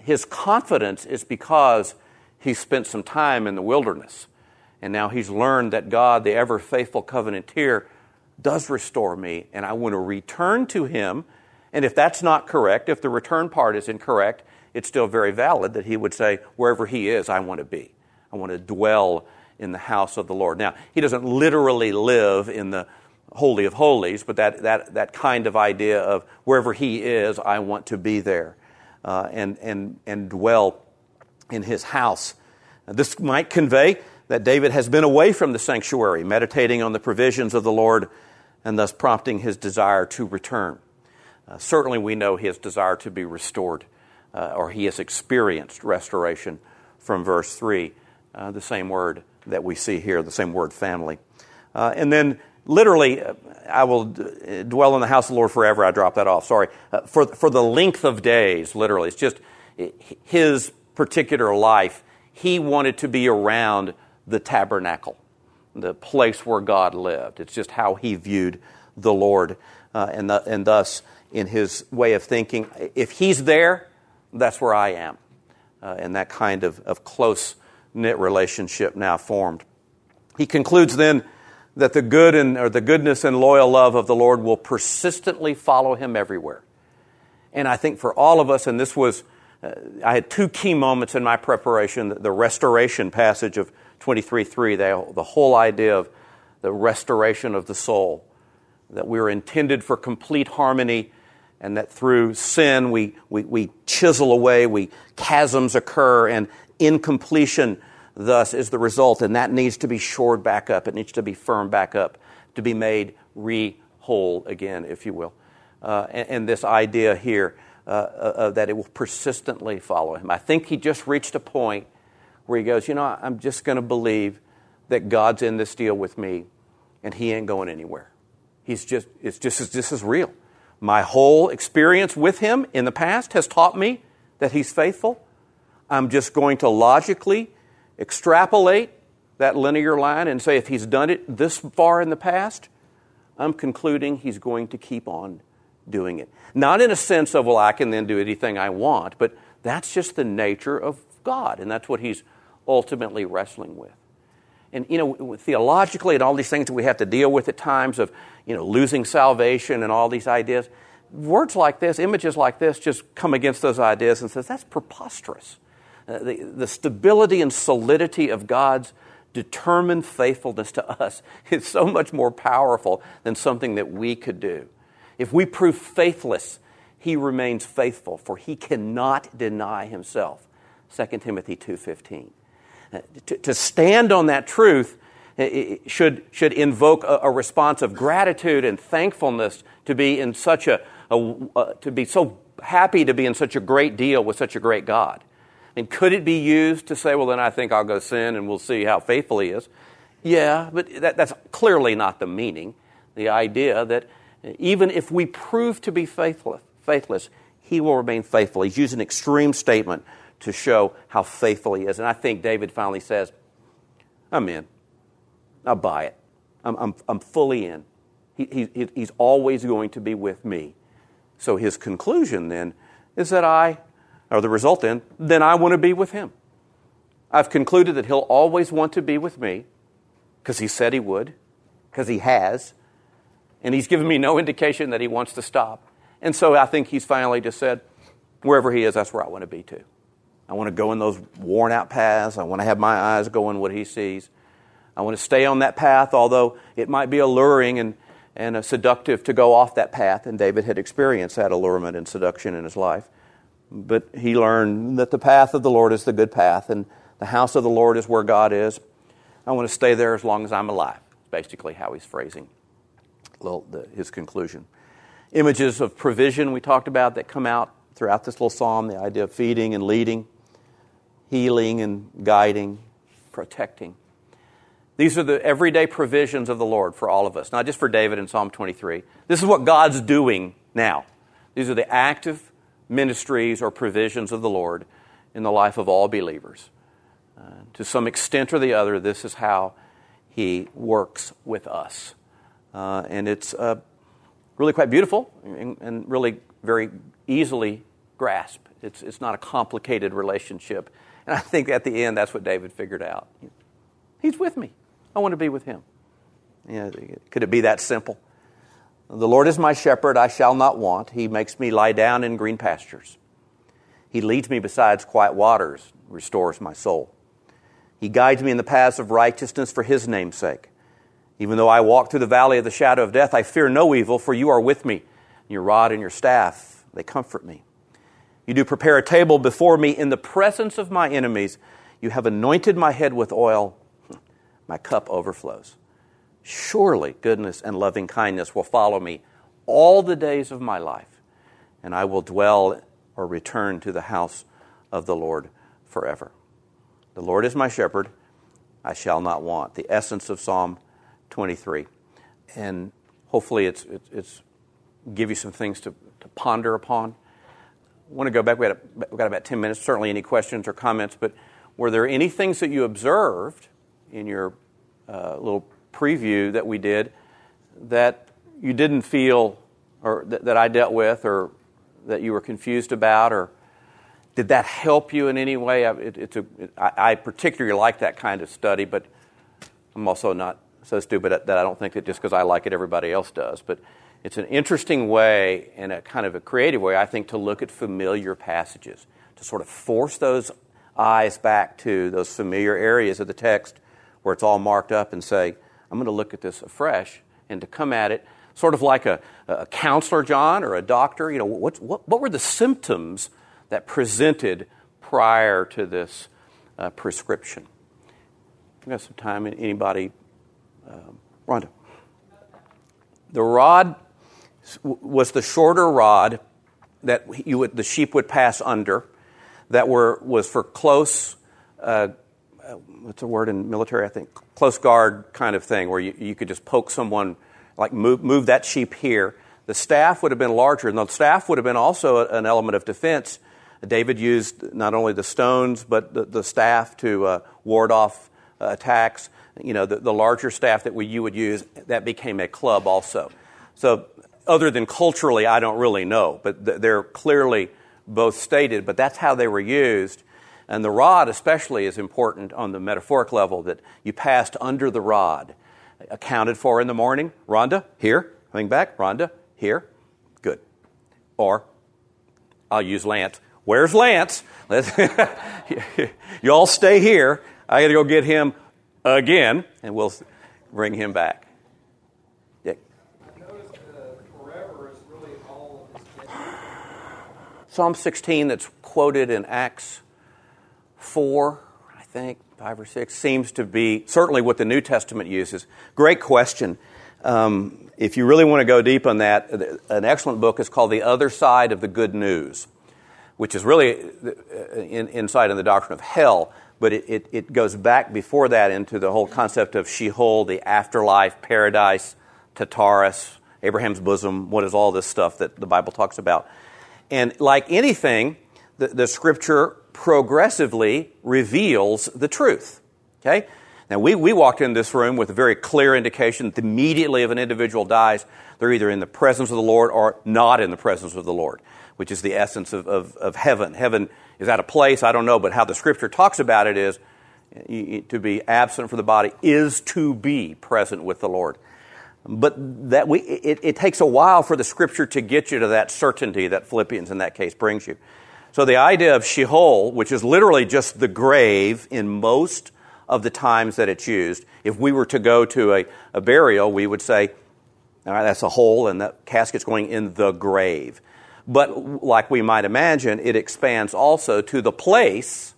His confidence is because he spent some time in the wilderness. And now he's learned that God, the ever faithful covenanter, does restore me, and I want to return to him. And if that's not correct, if the return part is incorrect, it's still very valid that he would say, wherever he is, I want to be. I want to dwell in the house of the Lord. Now, he doesn't literally live in the Holy of Holies, but that, that, that kind of idea of wherever he is, I want to be there uh, and, and, and dwell in his house. This might convey that David has been away from the sanctuary, meditating on the provisions of the Lord and thus prompting his desire to return. Uh, certainly, we know his desire to be restored uh, or he has experienced restoration from verse 3, uh, the same word that we see here, the same word family. Uh, and then literally, uh, I will d- dwell in the house of the Lord forever. I dropped that off, sorry. Uh, for, for the length of days, literally. It's just his particular life. He wanted to be around the tabernacle, the place where God lived. It's just how he viewed the Lord. Uh, and, the, and thus, in his way of thinking, if he's there, that's where I am. Uh, and that kind of, of close knit relationship now formed. He concludes then that the good and or the goodness and loyal love of the Lord will persistently follow him everywhere. And I think for all of us, and this was, uh, I had two key moments in my preparation: the, the restoration passage of 23:3, the, the whole idea of the restoration of the soul, that we are intended for complete harmony and that through sin we, we, we chisel away, we chasms occur, and incompletion thus is the result, and that needs to be shored back up. It needs to be firmed back up, to be made re whole again, if you will. Uh, and, and, this idea here uh, uh, that it will persistently follow him. I think he just reached a point where he goes, You know, I'm just going to believe that God's in this deal with me, and he ain't going anywhere. He's just, it's just, this is real. My whole experience with him in the past has taught me that he's faithful. I'm just going to logically extrapolate that linear line and say if he's done it this far in the past, I'm concluding he's going to keep on doing it. Not in a sense of, well, I can then do anything I want, but that's just the nature of God, and that's what he's ultimately wrestling with. And, you know, theologically and all these things that we have to deal with at times of, you know, losing salvation and all these ideas, words like this, images like this, just come against those ideas and says, that's preposterous. Uh, the, the stability and solidity of God's determined faithfulness to us [LAUGHS] is so much more powerful than something that we could do. If we prove faithless, he remains faithful, for he cannot deny himself. 2 Timothy 2.15 to, to stand on that truth should, should invoke a, a, response of gratitude and thankfulness to be in such a, a uh, to be so happy to be in such a great deal with such a great God. And could it be used to say, well, then I think I'll go sin and we'll see how faithful he is? Yeah, but that, that's clearly not the meaning. The idea that even if we prove to be faithless, faithless, he will remain faithful. He's used an extreme statement to show how faithful he is. And I think David finally says, I'm in. I'll buy it. I'm, I'm, I'm fully in. He, he, he's always going to be with me. So his conclusion then is that I, or the result then, then I want to be with him. I've concluded that he'll always want to be with me because he said he would, because he has, and he's given me no indication that he wants to stop. And so I think he's finally just said, wherever he is, that's where I want to be too. I want to go in those worn out paths. I want to have my eyes go in what he sees. I want to stay on that path, although it might be alluring and, and uh, seductive to go off that path. And David had experienced that allurement and seduction in his life. But he learned that the path of the Lord is the good path, and the house of the Lord is where God is. I want to stay there as long as I'm alive. Basically, how he's phrasing his conclusion. Images of provision we talked about that come out throughout this little psalm the idea of feeding and leading healing and guiding, protecting. These are the everyday provisions of the Lord for all of us, not just for David in Psalm 23. This is what God's doing now. These are the active ministries or provisions of the Lord in the life of all believers. Uh, to some extent or the other, this is how He works with us. Uh, and it's uh, really quite beautiful and, and really very easily grasped. It's, it's not a complicated relationship. And I think at the end, that's what David figured out. He's with me. I want to be with him. Know, could it be that simple? The Lord is my shepherd, I shall not want. He makes me lie down in green pastures. He leads me beside quiet waters, restores my soul. He guides me in the paths of righteousness for his name's sake. Even though I walk through the valley of the shadow of death, I fear no evil, for you are with me. Your rod and your staff, they comfort me. You do prepare a table before me in the presence of my enemies. You have anointed my head with oil. My cup overflows. Surely goodness and loving kindness will follow me all the days of my life, and I will dwell or return to the house of the Lord forever. The Lord is my shepherd, I shall not want. The essence of Psalm 23. And hopefully it's, it's, it's give you some things to, to ponder upon. I want to go back. We got, we got about 10 minutes. Certainly, any questions or comments. But were there any things that you observed in your uh, little preview that we did that you didn't feel, or that, that I dealt with, or that you were confused about, or did that help you in any way? It, it's a, it, I particularly like that kind of study, but I'm also not so stupid that I don't think that just because I like it, everybody else does. But it's an interesting way and a kind of a creative way, I think, to look at familiar passages, to sort of force those eyes back to those familiar areas of the text where it's all marked up and say, I'm going to look at this afresh and to come at it sort of like a, a counselor, John, or a doctor. You know, what, what, what were the symptoms that presented prior to this uh, prescription? We got some time. Anybody? Um, Rhonda. The rod was the shorter rod that you would, the sheep would pass under that were, was for close, uh, what's a word in military, I think, close guard kind of thing, where you, you could just poke someone, like move, move that sheep here. The staff would have been larger, and the staff would have been also an element of defense. David used not only the stones, but the, the staff to uh, ward off uh, attacks. You know, the, the larger staff that we, you would use, that became a club also. So other than culturally, I don't really know, but they're clearly both stated, but that's how they were used. And the rod, especially, is important on the metaphoric level that you passed under the rod. Accounted for in the morning. Rhonda, here. Coming back. Rhonda, here. Good. Or, I'll use Lance. Where's Lance? [LAUGHS] you all stay here. I got to go get him again, and we'll bring him back. Psalm 16, that's quoted in Acts 4, I think, 5 or 6, seems to be certainly what the New Testament uses. Great question. Um, if you really want to go deep on that, an excellent book is called The Other Side of the Good News, which is really uh, in, inside in the doctrine of hell, but it, it, it, goes back before that into the whole concept of Sheol, the afterlife, paradise, Tartarus, Abraham's bosom, what is all this stuff that the Bible talks about. And like anything, the, the scripture progressively reveals the truth. Okay? Now, we, we walked in this room with a very clear indication that immediately if an individual dies, they're either in the presence of the Lord or not in the presence of the Lord, which is the essence of, of, of heaven. Heaven is at a place, I don't know, but how the scripture talks about it is to be absent from the body is to be present with the Lord. But that we, it, it takes a while for the scripture to get you to that certainty that Philippians in that case brings you. So the idea of Sheol, which is literally just the grave in most of the times that it's used, if we were to go to a, a burial, we would say, all right, that's a hole and the casket's going in the grave. But like we might imagine, it expands also to the place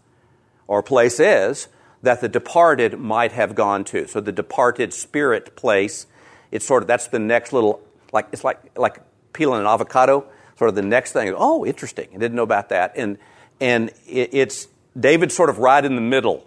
or places that the departed might have gone to. So the departed spirit place it's sort of that's the next little like it's like like peeling an avocado. Sort of the next thing. Oh, interesting. I didn't know about that. And and it, it's David sort of right in the middle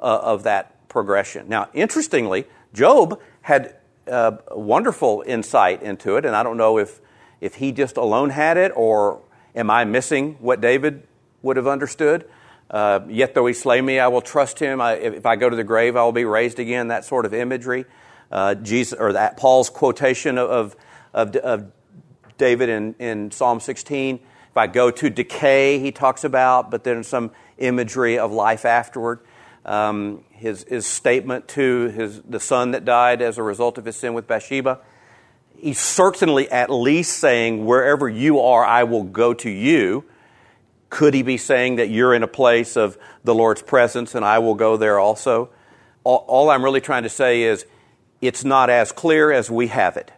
uh, of that progression. Now, interestingly, Job had uh, wonderful insight into it, and I don't know if if he just alone had it or am I missing what David would have understood. Uh, Yet though he slay me, I will trust him. I, if I go to the grave, I will be raised again. That sort of imagery uh, Jesus, or that Paul's quotation of, of, of David in, in Psalm 16. If I go to decay, he talks about, but then some imagery of life afterward. Um, his, his statement to his, the son that died as a result of his sin with Bathsheba. He's certainly at least saying, wherever you are, I will go to you. Could he be saying that you're in a place of the Lord's presence and I will go there also? All, all I'm really trying to say is it's not as clear as we have it.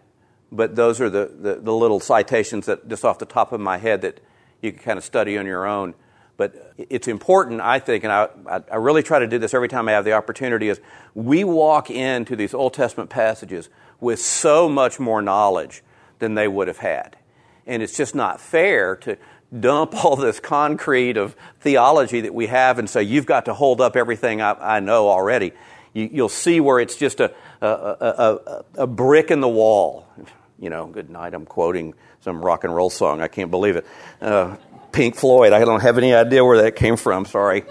But those are the, the, the, little citations that just off the top of my head that you can kind of study on your own. But it's important, I think, and I, I really try to do this every time I have the opportunity, is we walk into these Old Testament passages with so much more knowledge than they would have had. And it's just not fair to, dump [LAUGHS] all this concrete of theology that we have and say, you've got to hold up everything I, I know already, you, will see where it's just a, a, a, a, brick in the wall. You know, good night, I'm quoting some rock and roll song. I can't believe it. Uh, Pink Floyd, I don't have any idea where that came from, sorry.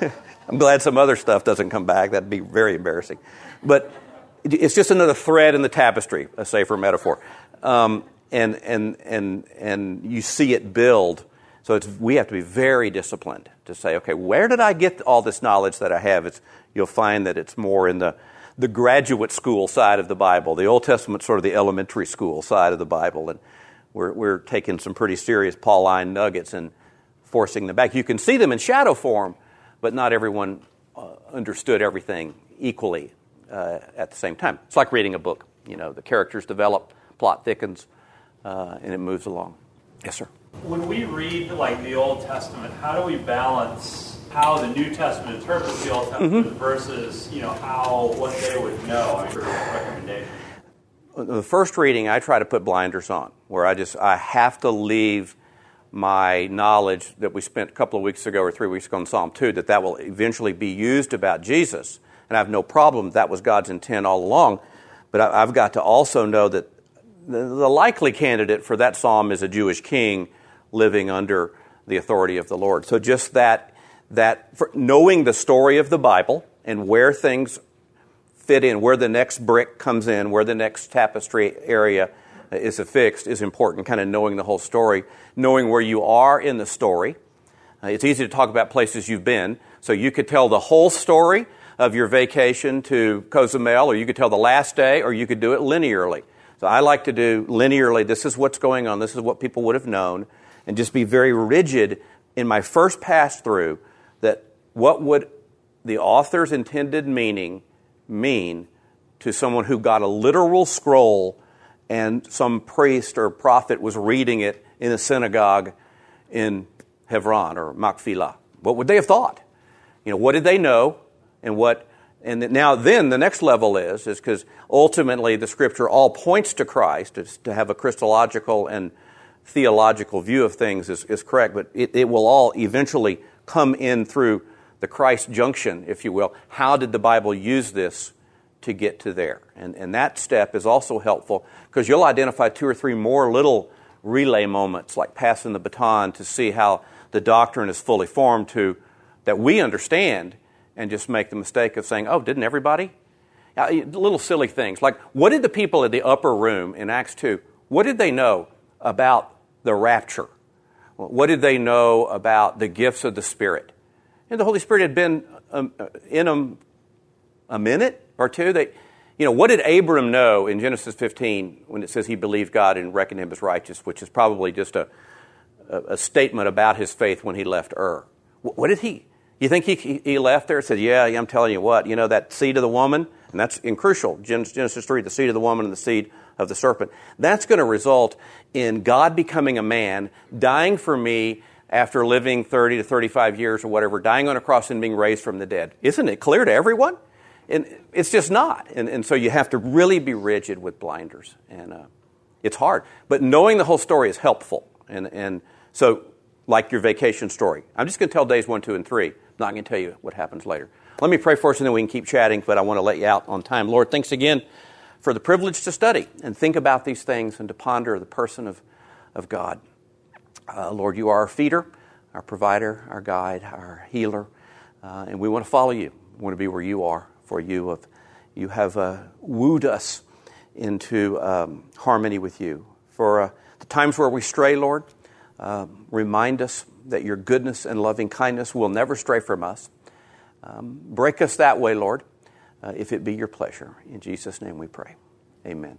[LAUGHS] I'm glad some other stuff doesn't come back. That'd be very embarrassing. But it's just another thread in the tapestry, a safer metaphor. Um, and, and, and, and you see it build. So we have to be very disciplined to say, okay, where did I get all this knowledge that I have? It's, you'll find that it's more in the, the graduate school side of the Bible. The Old Testament, sort of the elementary school side of the Bible. And we're, we're taking some pretty serious Pauline nuggets and forcing them back. You can see them in shadow form, but not everyone uh, understood everything equally uh, at the same time. It's like reading a book. You know, the characters develop, plot thickens, uh, and it moves along. Yes, sir. When we read like the Old Testament, how do we balance how the New Testament interprets the Old Testament mm-hmm. versus you know how what they would know? I mean, recommendation. The first reading, I try to put blinders on, where I just I have to leave my knowledge that we spent a couple of weeks ago or three weeks ago in Psalm 2 that that will eventually be used about Jesus. And I have no problem. That was God's intent all along. But I've got to also know that the likely candidate for that psalm is a Jewish king living under the authority of the Lord. So just that, that knowing the story of the Bible and where things fit in, where the next brick comes in, where the next tapestry area is affixed is important, kind of knowing the whole story, knowing where you are in the story. Uh, it's easy to talk about places you've been, so you could tell the whole story of your vacation to Cozumel, or you could tell the last day, or you could do it linearly. So I like to do linearly, this is what's going on, this is what people would have known, and just be very rigid in my first pass through that what would the author's intended meaning mean to someone who got a literal scroll and some priest or prophet was reading it in a synagogue in Hebron or Machpelah? What would they have thought? You know, what did they know and what and now then the next level is is because ultimately the scripture all points to Christ it's to have a Christological and theological view of things is, is correct, but it, it will all eventually come in through the Christ junction, if you will. How did the Bible use this to get to there? And, and that step is also helpful because you'll identify two or three more little relay moments, like passing the baton to see how the doctrine is fully formed to that we understand and just make the mistake of saying, oh, didn't everybody? Little silly things. Like, what did the people in the upper room in Acts 2, what did they know about the rapture? What did they know about the gifts of the Spirit? And the Holy Spirit had been um, uh, in them a minute or two. They, you know, what did Abram know in Genesis 15 when it says he believed God and reckoned him as righteous, which is probably just a, a, statement about his faith when he left Ur? What did he? You think he, he left there and said, yeah, I'm telling you what, you know, that seed of the woman, and that's in crucial, Genesis 3, the seed of the woman and the seed of the serpent. That's going to result in God becoming a man, dying for me after living 30 to 35 years or whatever, dying on a cross and being raised from the dead. Isn't it clear to everyone? And it's just not. And, and so you have to really be rigid with blinders. And uh, it's hard. But knowing the whole story is helpful. And, and so, like your vacation story, I'm just going to tell days one, two, and three I'm not going to tell you what happens later. Let me pray for us and then we can keep chatting, but I want to let you out on time. Lord, thanks again for the privilege to study and think about these things and to ponder the person of, of God. Uh, Lord, you are our feeder, our provider, our guide, our healer, uh, and we want to follow you. We want to be where you are, for you have, you have uh, wooed us into um, harmony with you. For uh, the times where we stray, Lord, um, remind us that your goodness and loving kindness will never stray from us. Um, break us that way, Lord, uh, if it be your pleasure. In Jesus' name we pray. Amen.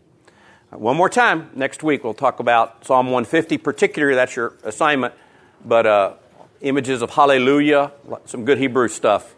Right, one more time. Next week we'll talk about Psalm 150, particularly that's your assignment, but uh, images of hallelujah, some good Hebrew stuff.